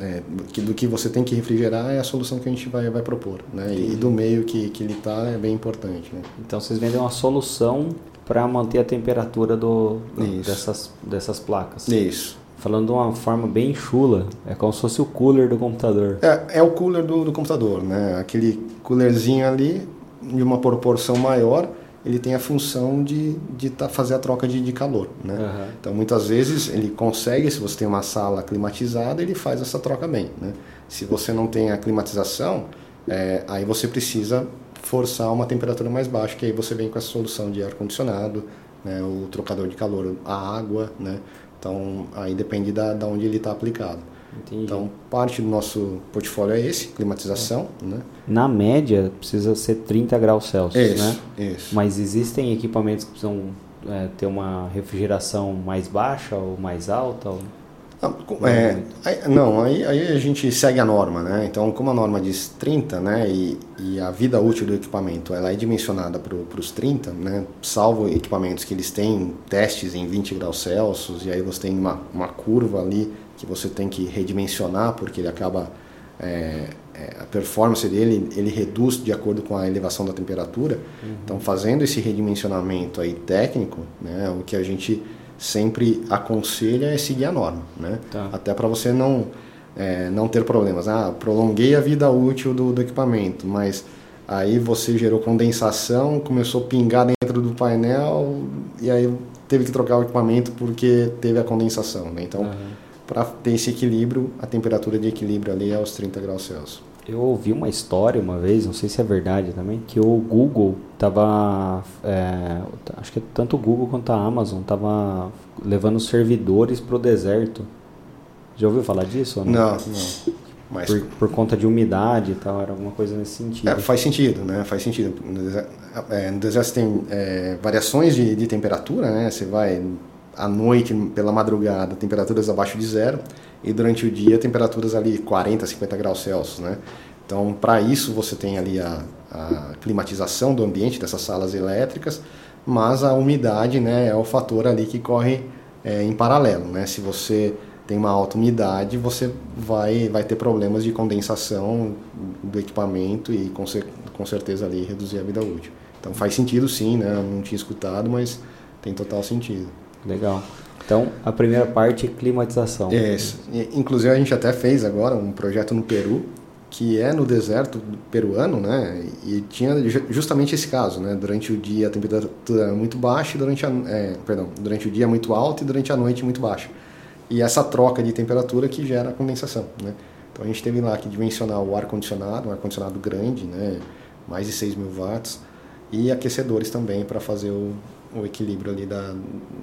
é, do que você tem que refrigerar é a solução que a gente vai, vai propor. Né? E do meio que, que ele está é bem importante. Né? Então vocês vendem uma solução para manter a temperatura do, dessas, dessas placas. Isso. Falando de uma forma bem chula, é como se fosse o cooler do computador. É, é o cooler do, do computador, né? Aquele coolerzinho ali, de uma proporção maior, ele tem a função de, de tá, fazer a troca de, de calor. Né? Uhum. Então, muitas vezes, ele consegue, se você tem uma sala climatizada, ele faz essa troca bem. Né? Se você não tem a climatização, é, aí você precisa forçar uma temperatura mais baixa, que aí você vem com essa solução de ar-condicionado, né? o trocador de calor, a água. Né? Então, aí depende da, da onde ele está aplicado. Entendi. Então, parte do nosso portfólio é esse, climatização. É. Né? Na média, precisa ser 30 graus Celsius, isso, né? Isso. Mas existem equipamentos que precisam é, ter uma refrigeração mais baixa ou mais alta? Ou... Não, é, aí, não aí, aí, a gente segue a norma, né? Então, como a norma diz 30, né? E, e a vida útil do equipamento ela é dimensionada para os 30, né? Salvo equipamentos que eles têm testes em 20 graus Celsius, e aí você tem uma, uma curva ali que você tem que redimensionar, porque ele acaba. É, é, a performance dele ele reduz de acordo com a elevação da temperatura. Uhum. Então, fazendo esse redimensionamento aí técnico, né, o que a gente sempre aconselha é seguir a norma, né? Tá. Até para você não é, não ter problemas. Ah, prolonguei a vida útil do, do, equipamento, mas aí você gerou condensação, começou a pingar dentro do painel e aí teve que trocar o equipamento porque teve a condensação, né? Então uhum para ter esse equilíbrio, a temperatura de equilíbrio ali é aos 30 graus Celsius. Eu ouvi uma história uma vez, não sei se é verdade também, que o Google estava, é, acho que tanto o Google quanto a Amazon estava levando servidores para o deserto. Já ouviu falar disso? não? Não, não. Mas... Por, por, conta de umidade e tal, era alguma coisa nesse sentido. É, faz sentido, né? Faz sentido. No deserto, é, no deserto tem é, variações de, de temperatura, né? Você vai à noite, pela madrugada, temperaturas abaixo de zero e durante o dia temperaturas ali 40, 50 graus Celsius, né? Então, para isso você tem ali a, a, climatização do ambiente dessas salas elétricas, mas a umidade, né, é o fator ali que corre é, em paralelo, né? Se você tem uma alta umidade, você vai vai ter problemas de condensação do equipamento e com, com certeza ali reduzir a vida útil. Então faz sentido sim, né? Não tinha escutado, mas tem total sentido. Legal. Então, a primeira parte é climatização. Isso. Inclusive, a gente até fez agora um projeto no Peru, que é no deserto peruano, né? E tinha justamente esse caso, né? Durante o dia a temperatura é muito baixa, durante a, é, perdão, durante o dia é muito alta e durante a noite muito baixa. E essa troca de temperatura que gera a condensação, né? Então a gente teve lá que dimensionar o ar condicionado, um ar condicionado grande, né? Mais de 6 mil watts e aquecedores também para fazer o, o equilíbrio ali da,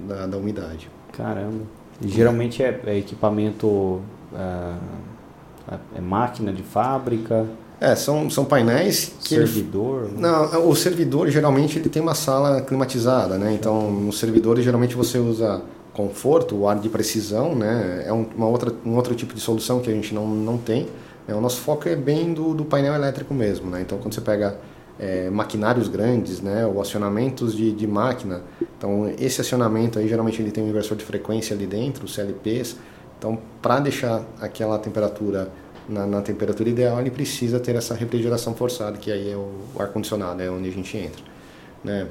da, da umidade. Caramba. E geralmente é, é equipamento, é, é, máquina de fábrica? É, são, são painéis que... Servidor? Ele, não, o servidor geralmente ele tem uma sala climatizada, né? Então, nos servidores geralmente você usa conforto, o ar de precisão, né? É um, uma outra, um outro tipo de solução que a gente não, não tem. Né? O nosso foco é bem do, do painel elétrico mesmo, né? Então, quando você pega é, maquinários grandes, né, ou acionamentos de, de máquina. Então, esse acionamento aí, geralmente ele tem um inversor de frequência ali dentro, CLPs. Então, para deixar aquela temperatura na, na, temperatura ideal, ele precisa ter essa refrigeração forçada, que aí é o, o ar-condicionado, é onde a gente entra. Né?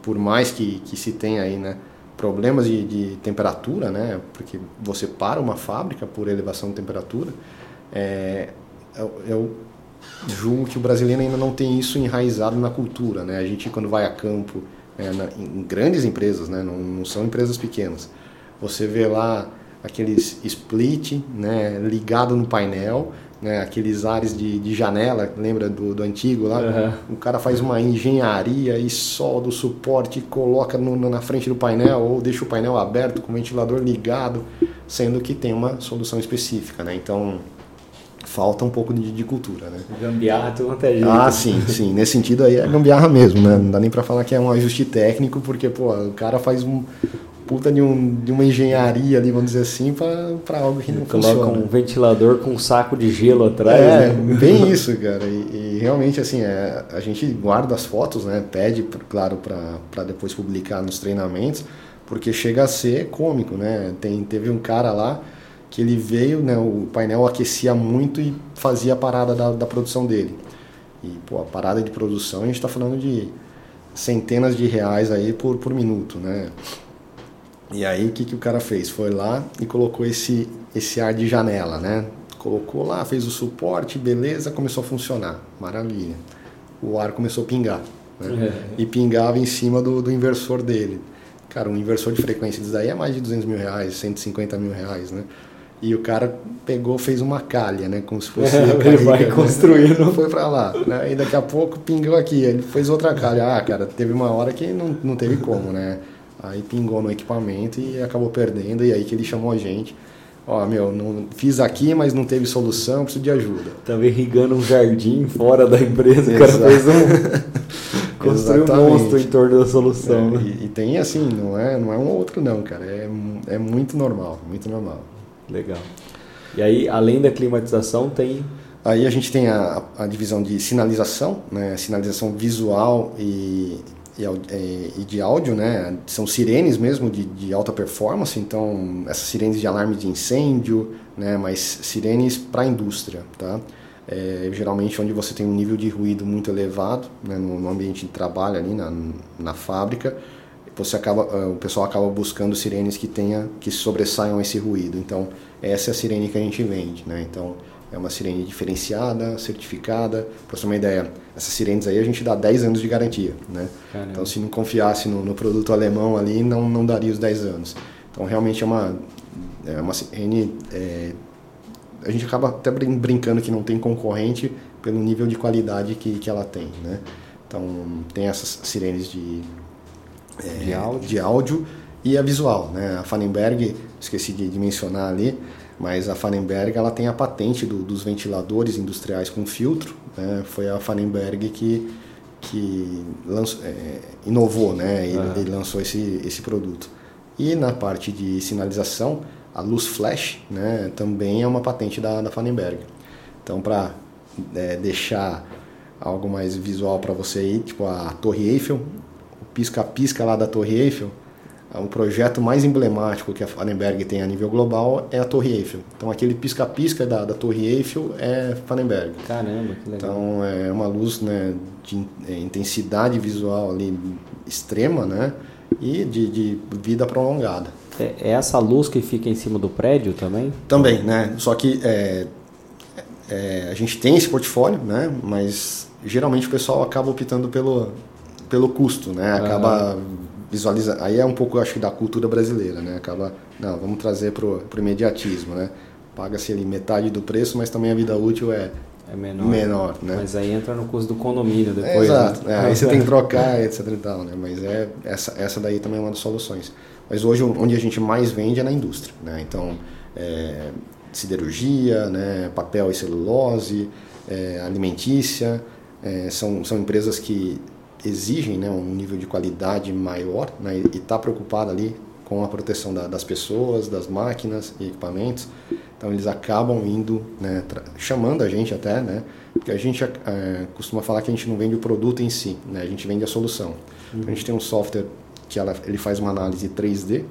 Por mais que, que se tenha aí, né, problemas de, de temperatura, né, porque você para uma fábrica por elevação de temperatura, é, eu, eu julgo que o brasileiro ainda não tem isso enraizado na cultura, né? A gente quando vai a campo, é, na, em grandes empresas, né? Não, não, são empresas pequenas. Você vê lá aqueles split, né? Ligado no painel, né? Aqueles ares de, de janela, lembra do, do antigo lá? Uhum. O cara faz uma engenharia e solda o suporte e coloca no, na frente do painel ou deixa o painel aberto com o ventilador ligado, sendo que tem uma solução específica, né? Então falta um pouco de, de cultura, né? Gambiarra tudo quanto é jeito. Ah, sim, sim. Nesse sentido aí é gambiarra mesmo, né? Não dá nem para falar que é um ajuste técnico, porque, pô, o cara faz um puta de, um, de uma engenharia ali, vamos dizer assim, para algo que não Coloca funciona. Coloca um ventilador com um saco de gelo atrás, É, né? bem isso, cara. E, e, realmente, assim, é, a gente guarda as fotos, né? Pede, claro, para depois publicar nos treinamentos, porque chega a ser cômico, né? Tem, teve um cara lá que ele veio, né, o painel aquecia muito e fazia a parada da, da produção dele. E pô, a parada de produção a gente está falando de centenas de reais aí por, por minuto, né? E aí o que, que o cara fez? Foi lá e colocou esse, esse ar de janela, né? Colocou lá, fez o suporte, beleza, começou a funcionar. Maravilha. O ar começou a pingar. Né? É. E pingava em cima do, do inversor dele. Cara, um inversor de frequência disso daí é mais de 200 mil reais, 150 mil reais, né? E o cara pegou, fez uma calha, né? Como se fosse. É, ele vai né? construindo. Foi para lá. Né? E daqui a pouco pingou aqui. Ele fez outra calha. Ah, cara, teve uma hora que não, não teve como, né? Aí pingou no equipamento e acabou perdendo. E aí que ele chamou a gente. Ó, meu, não, fiz aqui, mas não teve solução, preciso de ajuda. Tava irrigando um jardim fora da empresa, o cara fez um. Construiu um monstro em torno da solução. É, né? e, e, tem assim, não é, não é um outro não, cara. É, é muito normal, muito normal. Legal. E aí, além da climatização, tem. Aí a gente tem a, a divisão de sinalização, né? sinalização visual e, e, e, de áudio, né? São sirenes mesmo de, de alta performance, então essas sirenes de alarme de incêndio, né? Mas sirenes para a indústria, tá? É, geralmente onde você tem um nível de ruído muito elevado, né? no, no ambiente de trabalho ali na, na fábrica, você acaba, eh, o pessoal acaba buscando sirenes que tenha que sobressaiam esse ruído. Então, essa é a sirene que a gente vende, né? Então, é uma sirene diferenciada, certificada. Para você ter uma ideia, essas sirenes aí a gente dá 10 anos de garantia, né? Caramba. Então, se não confiasse no, no, produto alemão ali, não, não daria os 10 anos. Então, realmente é uma, é uma sirene... É, a gente acaba até brincando que não tem concorrente pelo nível de qualidade que, que ela tem, né? Então, tem essas sirenes de é, de, áudio. de áudio e a visual. Né? A Fallenberg, esqueci de, de, mencionar ali, mas a Fallenberg ela tem a patente do, dos ventiladores industriais com filtro. Né? Foi a Fallenberg que, que lançou, é, inovou né? uhum. ele lançou esse, esse produto. E na parte de sinalização, a luz flash né? também é uma patente da, da. Então, para é, deixar algo mais visual para você aí, tipo a Torre Eiffel, pisca-pisca lá da Torre Eiffel, é um projeto mais emblemático que a Fallenberg tem a nível global é a Torre Eiffel. Então aquele pisca-pisca da, da Torre Eiffel é Fallenberg. Caramba, que legal. Então é uma luz né, de é, intensidade visual ali extrema, né? E de, de vida prolongada. É, é essa luz que fica em cima do prédio também? Também, né? Só que é, é, a gente tem esse portfólio, né? Mas geralmente o pessoal acaba optando pelo, pelo custo, né? Acaba uhum. visualizando. Aí é um pouco, acho que, da cultura brasileira, né? Acaba, não, vamos trazer pro, pro imediatismo, né? Paga-se ali metade do preço, mas também a vida útil é, é menor. menor né? Mas aí entra no custo do condomínio depois. É, exato. Né? É, aí você tem que trocar, etc e tal, né? Mas é, essa, essa daí também é uma das soluções. Mas hoje onde a gente mais vende é na indústria, né? Então, é, siderurgia, né? papel e celulose, é, alimentícia, é, são, são empresas que exigem né, um nível de qualidade maior né, e está preocupado ali com a proteção da, das pessoas, das máquinas e equipamentos. Então eles acabam indo, né, chamando a gente até, né, Porque a gente é, costuma falar que a gente não vende o produto em si, né? a gente vende a solução. Uhum. A gente tem um software que ela, ele faz uma análise 3D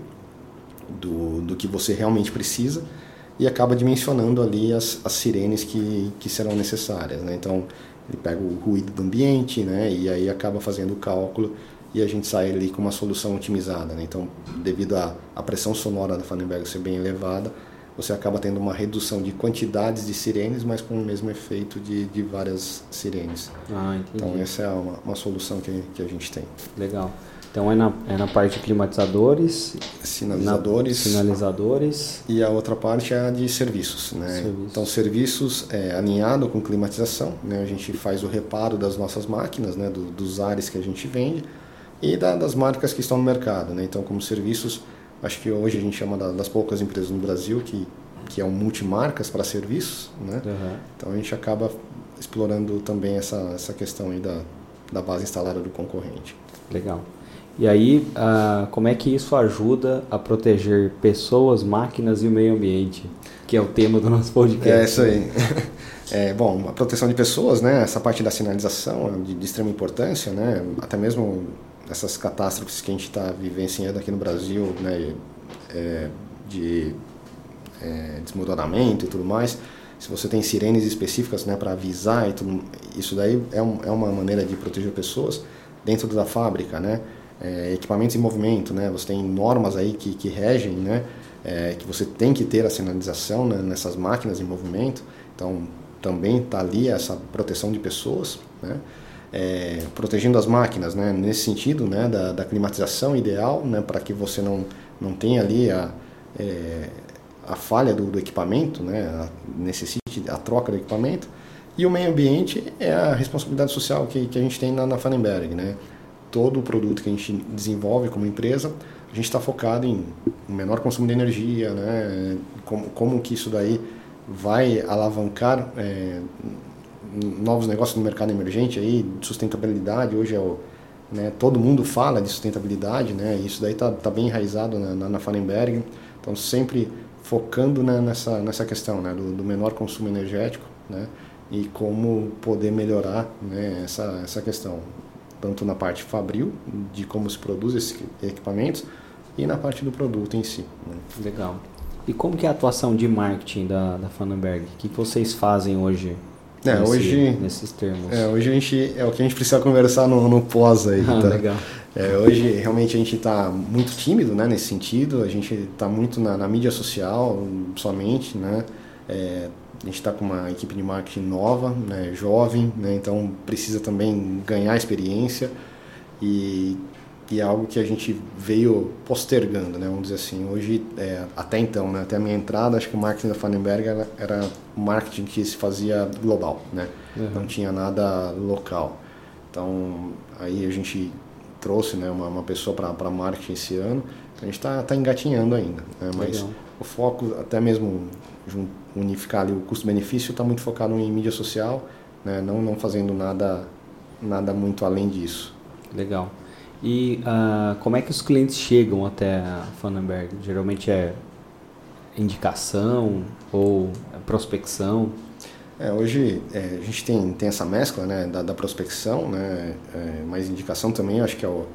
do, do que você realmente precisa e acaba dimensionando ali as, as sirenes que, que serão necessárias. Né? Então, ele pega o ruído do ambiente né? e aí acaba fazendo o cálculo e a gente sai ali com uma solução otimizada. Né? Então, devido à pressão sonora da Fanenberg ser bem elevada, você acaba tendo uma redução de quantidades de sirenes, mas com o mesmo efeito de, de várias sirenes. Ah, então, essa é uma, uma solução que, que a gente tem. Legal. Então é na, é na parte de climatizadores, sinalizadores, na, sinalizadores e a outra parte é a de serviços, né? Serviços. Então serviços é, alinhado com climatização, né? A gente faz o reparo das nossas máquinas, né? Do, dos ares que a gente vende e da, das marcas que estão no mercado, né? Então como serviços, acho que hoje a gente chama das poucas empresas no Brasil que que é um multimarcas para serviços, né? Uhum. Então a gente acaba explorando também essa essa questão aí da da base instalada do concorrente. Legal. E aí, uh, como é que isso ajuda a proteger pessoas, máquinas e o meio ambiente, que é o tema do nosso podcast? É isso aí. É, bom, a proteção de pessoas, né, essa parte da sinalização é de, de extrema importância, né, até mesmo essas catástrofes que a gente está vivenciando aqui no Brasil, né, é, de é, desmoronamento e tudo mais, se você tem sirenes específicas né, para avisar e tudo, isso daí é, um, é uma maneira de proteger pessoas dentro da fábrica, né? é, equipamentos em movimento, né? Você tem normas aí que, que regem, né? É, que você tem que ter a sinalização né? nessas máquinas em movimento. Então, também está ali essa proteção de pessoas, né? É, protegendo as máquinas, né? Nesse sentido, né? Da, da climatização ideal, né? Para que você não não tenha ali a é, a falha do, do equipamento, né? A, necessite a troca do equipamento. E o meio ambiente é a responsabilidade social que, que a gente tem na, na né? todo o produto que a gente desenvolve como empresa, a gente está focado em menor consumo de energia, né? como, como que isso daí vai alavancar é, novos negócios no mercado emergente, aí, sustentabilidade, hoje é o, né, todo mundo fala de sustentabilidade, né? isso daí está tá bem enraizado na, na, na Fallenberg, então sempre focando né, nessa, nessa questão né, do, do menor consumo energético né, e como poder melhorar né, essa, essa questão tanto na parte fabril, de como se produz esses equipamentos, e na parte do produto em si. Né? Legal. E como que é a atuação de marketing da, da? O que vocês fazem hoje é, nesse, hoje, nesses termos? É, hoje a gente, é o que a gente precisa conversar no, no pós aí. Ah, tá? legal. É, hoje realmente a gente está muito tímido né, nesse sentido, a gente está muito na, na, mídia social somente, né? É, a gente está com uma equipe de marketing nova, né, jovem, né, então precisa também ganhar experiência e, e é algo que a gente veio postergando, né, vamos dizer assim. Hoje, é, até então, né, até a minha entrada, acho que o marketing da Fanenberg era, era marketing que se fazia global, né, uhum. não tinha nada local. Então, aí a gente trouxe né, uma, uma pessoa para marketing esse ano, então a gente está tá engatinhando ainda, né, mas Legal. o foco, até mesmo unificar ali o custo-benefício, está muito focado em mídia social, né? não, não fazendo nada, nada muito além disso. Legal. E uh, como é que os clientes chegam até a Funenberg? Geralmente é indicação ou prospecção? É, hoje é, a gente tem, tem essa mescla né, da, da prospecção, né, é, mas indicação também acho que é, o,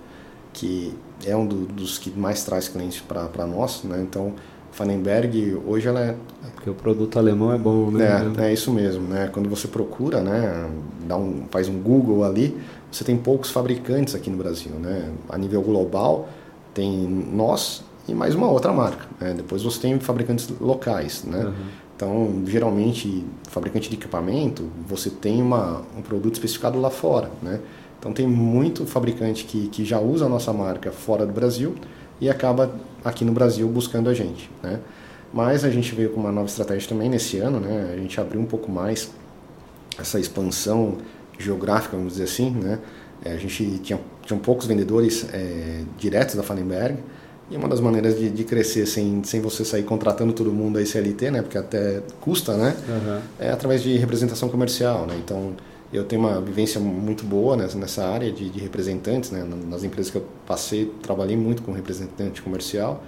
que é um do, dos que mais traz clientes para nós. Né, então, Fanenberg hoje ela é porque o produto alemão é bom, né? É, é isso mesmo, né? Quando você procura, né, dá um, faz um Google ali, você tem poucos fabricantes aqui no Brasil, né? A nível global tem nós e mais uma outra marca. Né? Depois você tem fabricantes locais, né? Uhum. Então, geralmente, fabricante de equipamento, você tem uma, um produto especificado lá fora, né? Então, tem muito fabricante que, que já usa a nossa marca fora do Brasil e acaba aqui no Brasil buscando a gente, né? Mas a gente veio com uma nova estratégia também nesse ano, né? A gente abriu um pouco mais essa expansão geográfica, vamos dizer assim, né? É, a gente tinha, tinha poucos vendedores é, diretos da Fallenberg e uma das maneiras de, de, crescer sem, sem você sair contratando todo mundo a CLT, né? Porque até custa, né? Uhum. É através de representação comercial, né? Então eu tenho uma vivência muito boa nessa, nessa área de, de representantes, né? Nas empresas que eu passei, trabalhei muito com representante comercial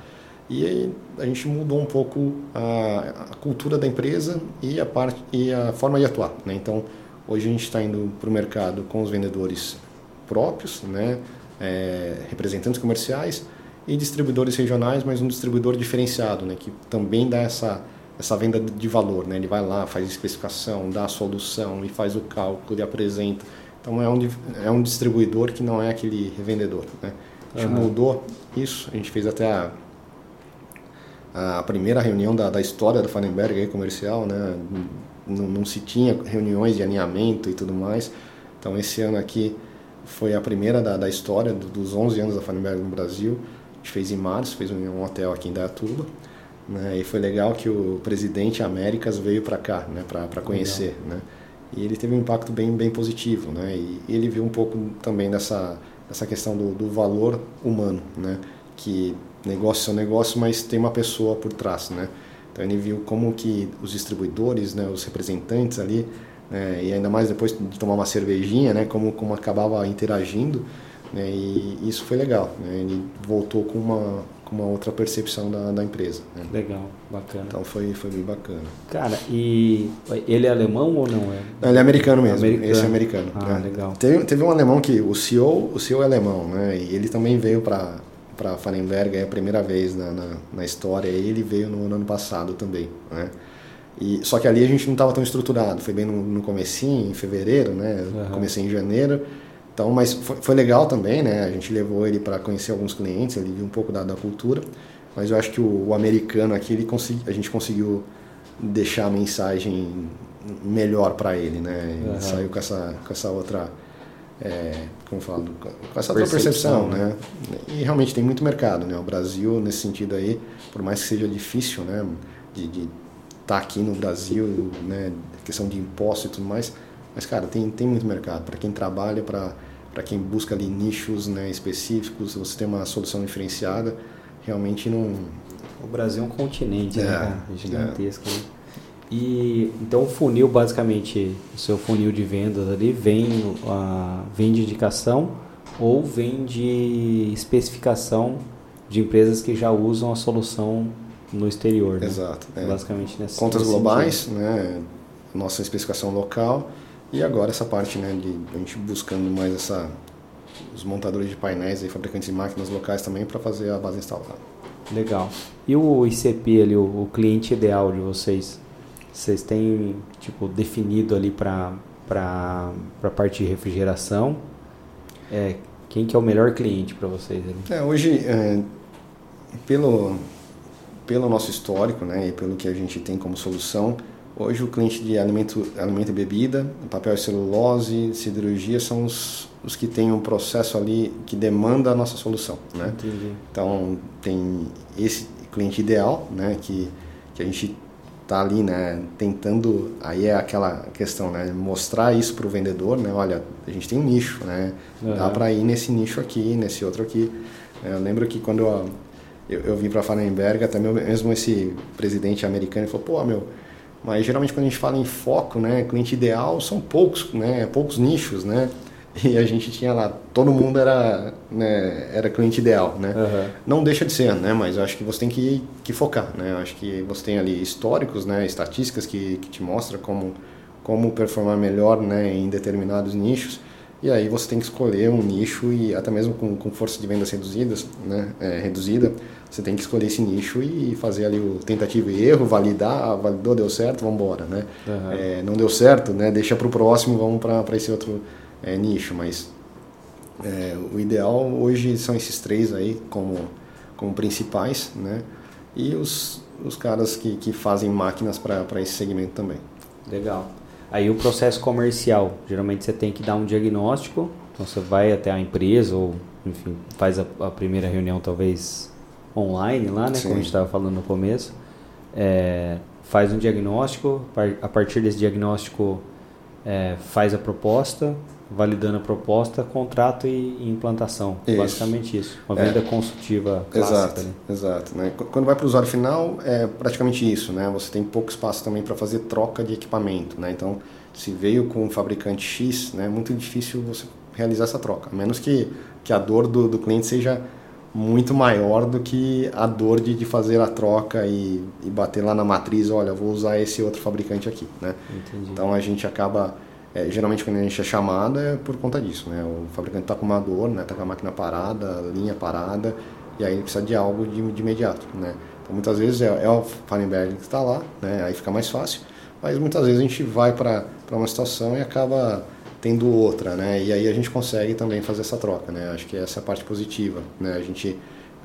e aí a gente mudou um pouco a, a cultura da empresa e a parte e a forma de atuar. Né? Então Hoje a gente está indo para o mercado com os vendedores próprios, né? É, representantes comerciais e distribuidores regionais, mas um distribuidor diferenciado, né? que também dá essa, essa venda de valor. Né? Ele vai lá, faz especificação, dá a solução e faz o cálculo e apresenta. Então é um, é um distribuidor que não é aquele revendedor. Né? A gente uhum. mudou isso, a gente fez até a, a primeira reunião da, da história da Fanenberg aí, comercial, né? Não, não, se tinha reuniões de alinhamento e tudo mais. Então esse ano aqui foi a primeira da, da história dos 11 anos da Fanenberg no Brasil. A gente fez em março, fez um, um hotel aqui em Dayatuba. Né? E foi legal que o presidente Américas veio para cá, né? Para conhecer, legal. né? E ele teve um impacto bem bem positivo, né? E ele viu um pouco também dessa essa questão do, do valor humano, né? Que negócio é um negócio, mas tem uma pessoa por trás, né? Então ele viu como que os distribuidores, né, os representantes ali, né, e ainda mais depois de tomar uma cervejinha, né, como como acabava interagindo, né, e isso foi legal. Né? Ele voltou com uma com uma outra percepção da, da empresa. Né? Legal, bacana. Então foi, foi bem bacana. Cara, e ele é alemão ou não é? Não, ele é americano mesmo. Americano. Esse é americano. Ah, né? legal. Teve, teve um alemão que o CEO, o CEO é alemão, né? E ele também veio para para Fallenberg é a primeira vez na, na, na, história. E ele veio no, no ano passado também, né? E, só que ali a gente não estava tão estruturado. Foi bem no, no comecinho, em fevereiro, né? Uhum. Comecei em janeiro. Então, mas foi, foi legal também, né? A gente levou ele para conhecer alguns clientes, ele viu um pouco da, da cultura. Mas eu acho que o, o americano aqui, ele consegui, a gente conseguiu deixar a mensagem melhor para ele, né? Ele uhum. saiu com essa, com essa outra, é, como falo, com essa outra percepção, né? né? E realmente tem muito mercado, né? O Brasil nesse sentido aí, por mais que seja difícil, né? De estar tá aqui no Brasil, né? Questão de imposto e tudo mais, mas cara, tem tem muito mercado para quem trabalha para para quem busca ali nichos né, específicos, você tem uma solução diferenciada, realmente não... O Brasil é um continente, né, é, né, cara? É gigantesco, é. né? E então o funil, basicamente, o seu funil de vendas ali vem, uh, vem de indicação ou vem de especificação de empresas que já usam a solução no exterior. Né? Exato. É. Basicamente nessa Contas globais, sentido. né? Nossa especificação local e agora essa parte, né, de a gente buscando mais essa os montadores de painéis e fabricantes de máquinas locais também para fazer a base instalada. Legal. E o ICP ali, o, o cliente ideal de vocês? Vocês têm tipo definido ali para para para parte de refrigeração? É, quem que é o melhor cliente para vocês? Ali? É, hoje é, pelo pelo nosso histórico, né, e pelo que a gente tem como solução, Hoje o cliente de alimento, alimento e bebida, papel e celulose, siderurgia são os, os que têm um processo ali que demanda a nossa solução, né? Entendi. Então tem esse cliente ideal, né? Que, que a gente está ali, né? Tentando, aí é aquela questão, né? Mostrar isso para o vendedor, né? Olha, a gente tem um nicho, né? Uhum. Dá para ir nesse nicho aqui, nesse outro aqui. Eu lembro que quando eu, eu, eu vim para Fallenberg, até mesmo esse presidente americano falou, pô, meu mas geralmente quando a gente fala em foco, né, cliente ideal, são poucos, né, poucos nichos, né? E a gente tinha lá, todo mundo era, né, era cliente ideal, né? Uhum. Não deixa de ser, né? Mas eu acho que você tem que, que focar, né? Eu acho que você tem ali históricos, né, estatísticas que, que te mostram como, como performar melhor, né, em determinados nichos. E aí você tem que escolher um nicho e até mesmo com, com força de vendas reduzidas, né, é, reduzida, você tem que escolher esse nicho e fazer ali o tentativa e erro, validar, validou, deu certo, vamos embora, né? Uhum. É, não deu certo, né? Deixa para o próximo, vamos para esse outro é, nicho, mas é, o ideal hoje são esses três aí como, como principais, né? E os, os caras que, que fazem máquinas para esse segmento também. Legal. Aí o processo comercial, geralmente você tem que dar um diagnóstico, então você vai até a empresa ou, enfim, faz a, a primeira reunião talvez online lá, né, Sim. como a gente estava falando no começo, é, faz um diagnóstico, a partir desse diagnóstico é, faz a proposta, validando a proposta, contrato e, implantação. Isso. Basicamente isso. Uma venda é. consultiva clássica. Exato, né? exato. Né? Quando vai para o usuário final, é praticamente isso. Né? Você tem pouco espaço também para fazer troca de equipamento. Né? Então, se veio com um fabricante X, né, é muito difícil você realizar essa troca. A menos que, que a dor do, do cliente seja muito maior do que a dor de, de fazer a troca e, e bater lá na matriz, olha, vou usar esse outro fabricante aqui. Né? Então, a gente acaba é, geralmente quando a gente é chamado é por conta disso, né? O fabricante está com uma dor, né? Está com a máquina parada, a linha parada, e aí precisa de algo de, de imediato, né? Então muitas vezes é, é o Fallenberg que está lá, né? Aí fica mais fácil, mas muitas vezes a gente vai para uma situação e acaba tendo outra, né? E aí a gente consegue também fazer essa troca, né? Acho que essa é a parte positiva, né? A gente,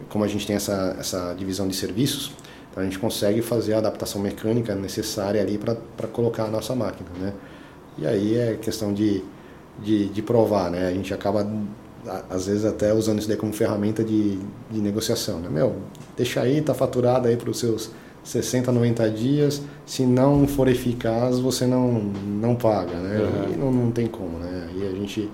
como a gente tem essa, essa divisão de serviços, então a gente consegue fazer a adaptação mecânica necessária ali para colocar a nossa máquina, né? E aí é questão de, de, de, provar, né? A gente acaba, às vezes, até usando isso daí como ferramenta de, de negociação, né? Meu, deixa aí, tá faturado aí para os seus 60, 90 dias, se não for eficaz, você não, não paga, né? Uhum. E não, não tem como, né? E a gente,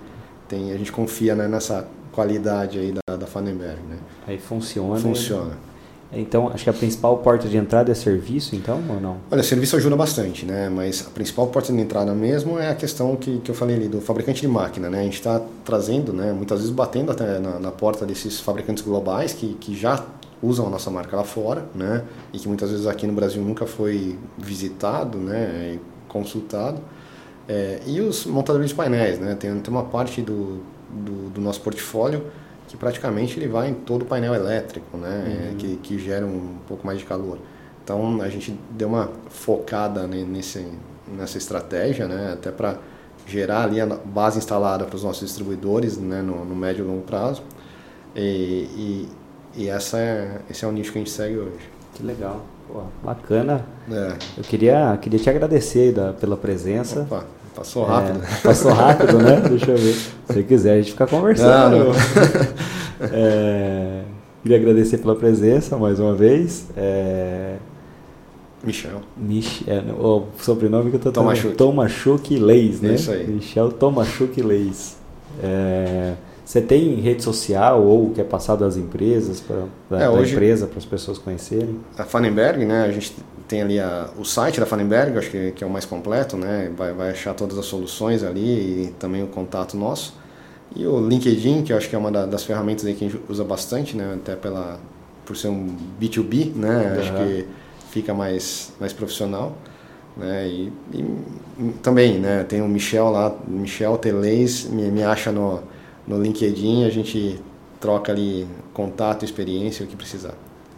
tem, a gente confia né, nessa qualidade aí da, da Fanenberg, né? Aí funciona. Funciona. Então, acho que a principal porta de entrada é serviço, então, ou não? Olha, serviço ajuda bastante, né? Mas a principal porta de entrada mesmo é a questão que, que eu falei ali do fabricante de máquina, né? A gente está trazendo, né? Muitas vezes batendo até na, na, porta desses fabricantes globais que, que já usam a nossa marca lá fora, né? E que muitas vezes aqui no Brasil nunca foi visitado, né? E consultado. É, e os montadores de painéis, né? Tem, tem uma parte do, do, do nosso portfólio que praticamente ele vai em todo o painel elétrico, né? Uhum. Que, que gera um pouco mais de calor. Então a gente deu uma focada nesse, nessa estratégia, né? Até para gerar ali a base instalada para os nossos distribuidores, né? No, no médio e longo prazo. E, e, e, essa é, esse é o nicho que a gente segue hoje. Que legal. Pô, bacana. É. Eu queria, queria te agradecer da, pela presença. Opa. Passou rápido. É, passou rápido, né? Deixa eu ver. Se quiser, a gente fica conversando. Não, não. É, queria agradecer pela presença mais uma vez. É, Michel. Michel, é, o sobrenome que eu tô Tomachuk. Tomachuk Leis, né? Isso aí. Michel Tomachuk Leis. É, você tem rede social ou quer passar das empresas para da, é, da empresa para as pessoas conhecerem? A Fanenberg, né? A gente tem ali a, o site da Fanenberg, acho que, que, é o mais completo, né? Vai, vai achar todas as soluções ali e também o contato nosso. E o LinkedIn, que eu acho que é uma da, das ferramentas aí que a gente usa bastante, né? Até pela, por ser um B2B, né? Uhum. Acho que fica mais, mais profissional. Né? E, e, também, né? Tem o Michel lá, Michel Telês, me, me acha no, no LinkedIn, a gente troca ali contato, experiência, o que precisar.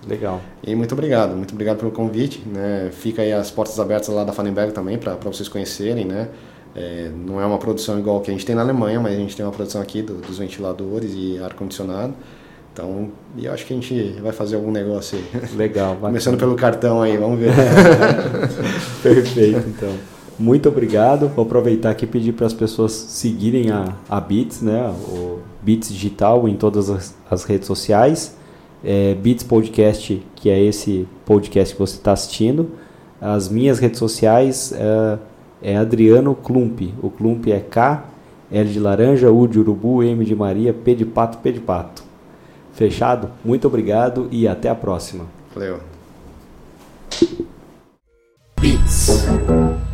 Legal. E muito obrigado, muito obrigado pelo convite. Né? Fica aí as portas abertas lá da Fanenberg também para vocês conhecerem. Né? É, não é uma produção igual que a gente tem na Alemanha, mas a gente tem uma produção aqui do, dos ventiladores e ar-condicionado. Então, e eu acho que a gente vai fazer algum negócio aí. Legal. Começando pelo cartão aí, vamos ver. Perfeito, então. Muito obrigado. Vou aproveitar aqui e pedir para as pessoas seguirem a, a Bits, né? O Bits Digital em todas as, as redes sociais é, Beats Podcast, que é esse podcast que você está assistindo. As minhas redes sociais é, é, Adriano Klump. O Klump é K, L de laranja, U de urubu, M de Maria, P de pato, P de pato. Fechado? Muito obrigado e até a próxima. Valeu. Beats.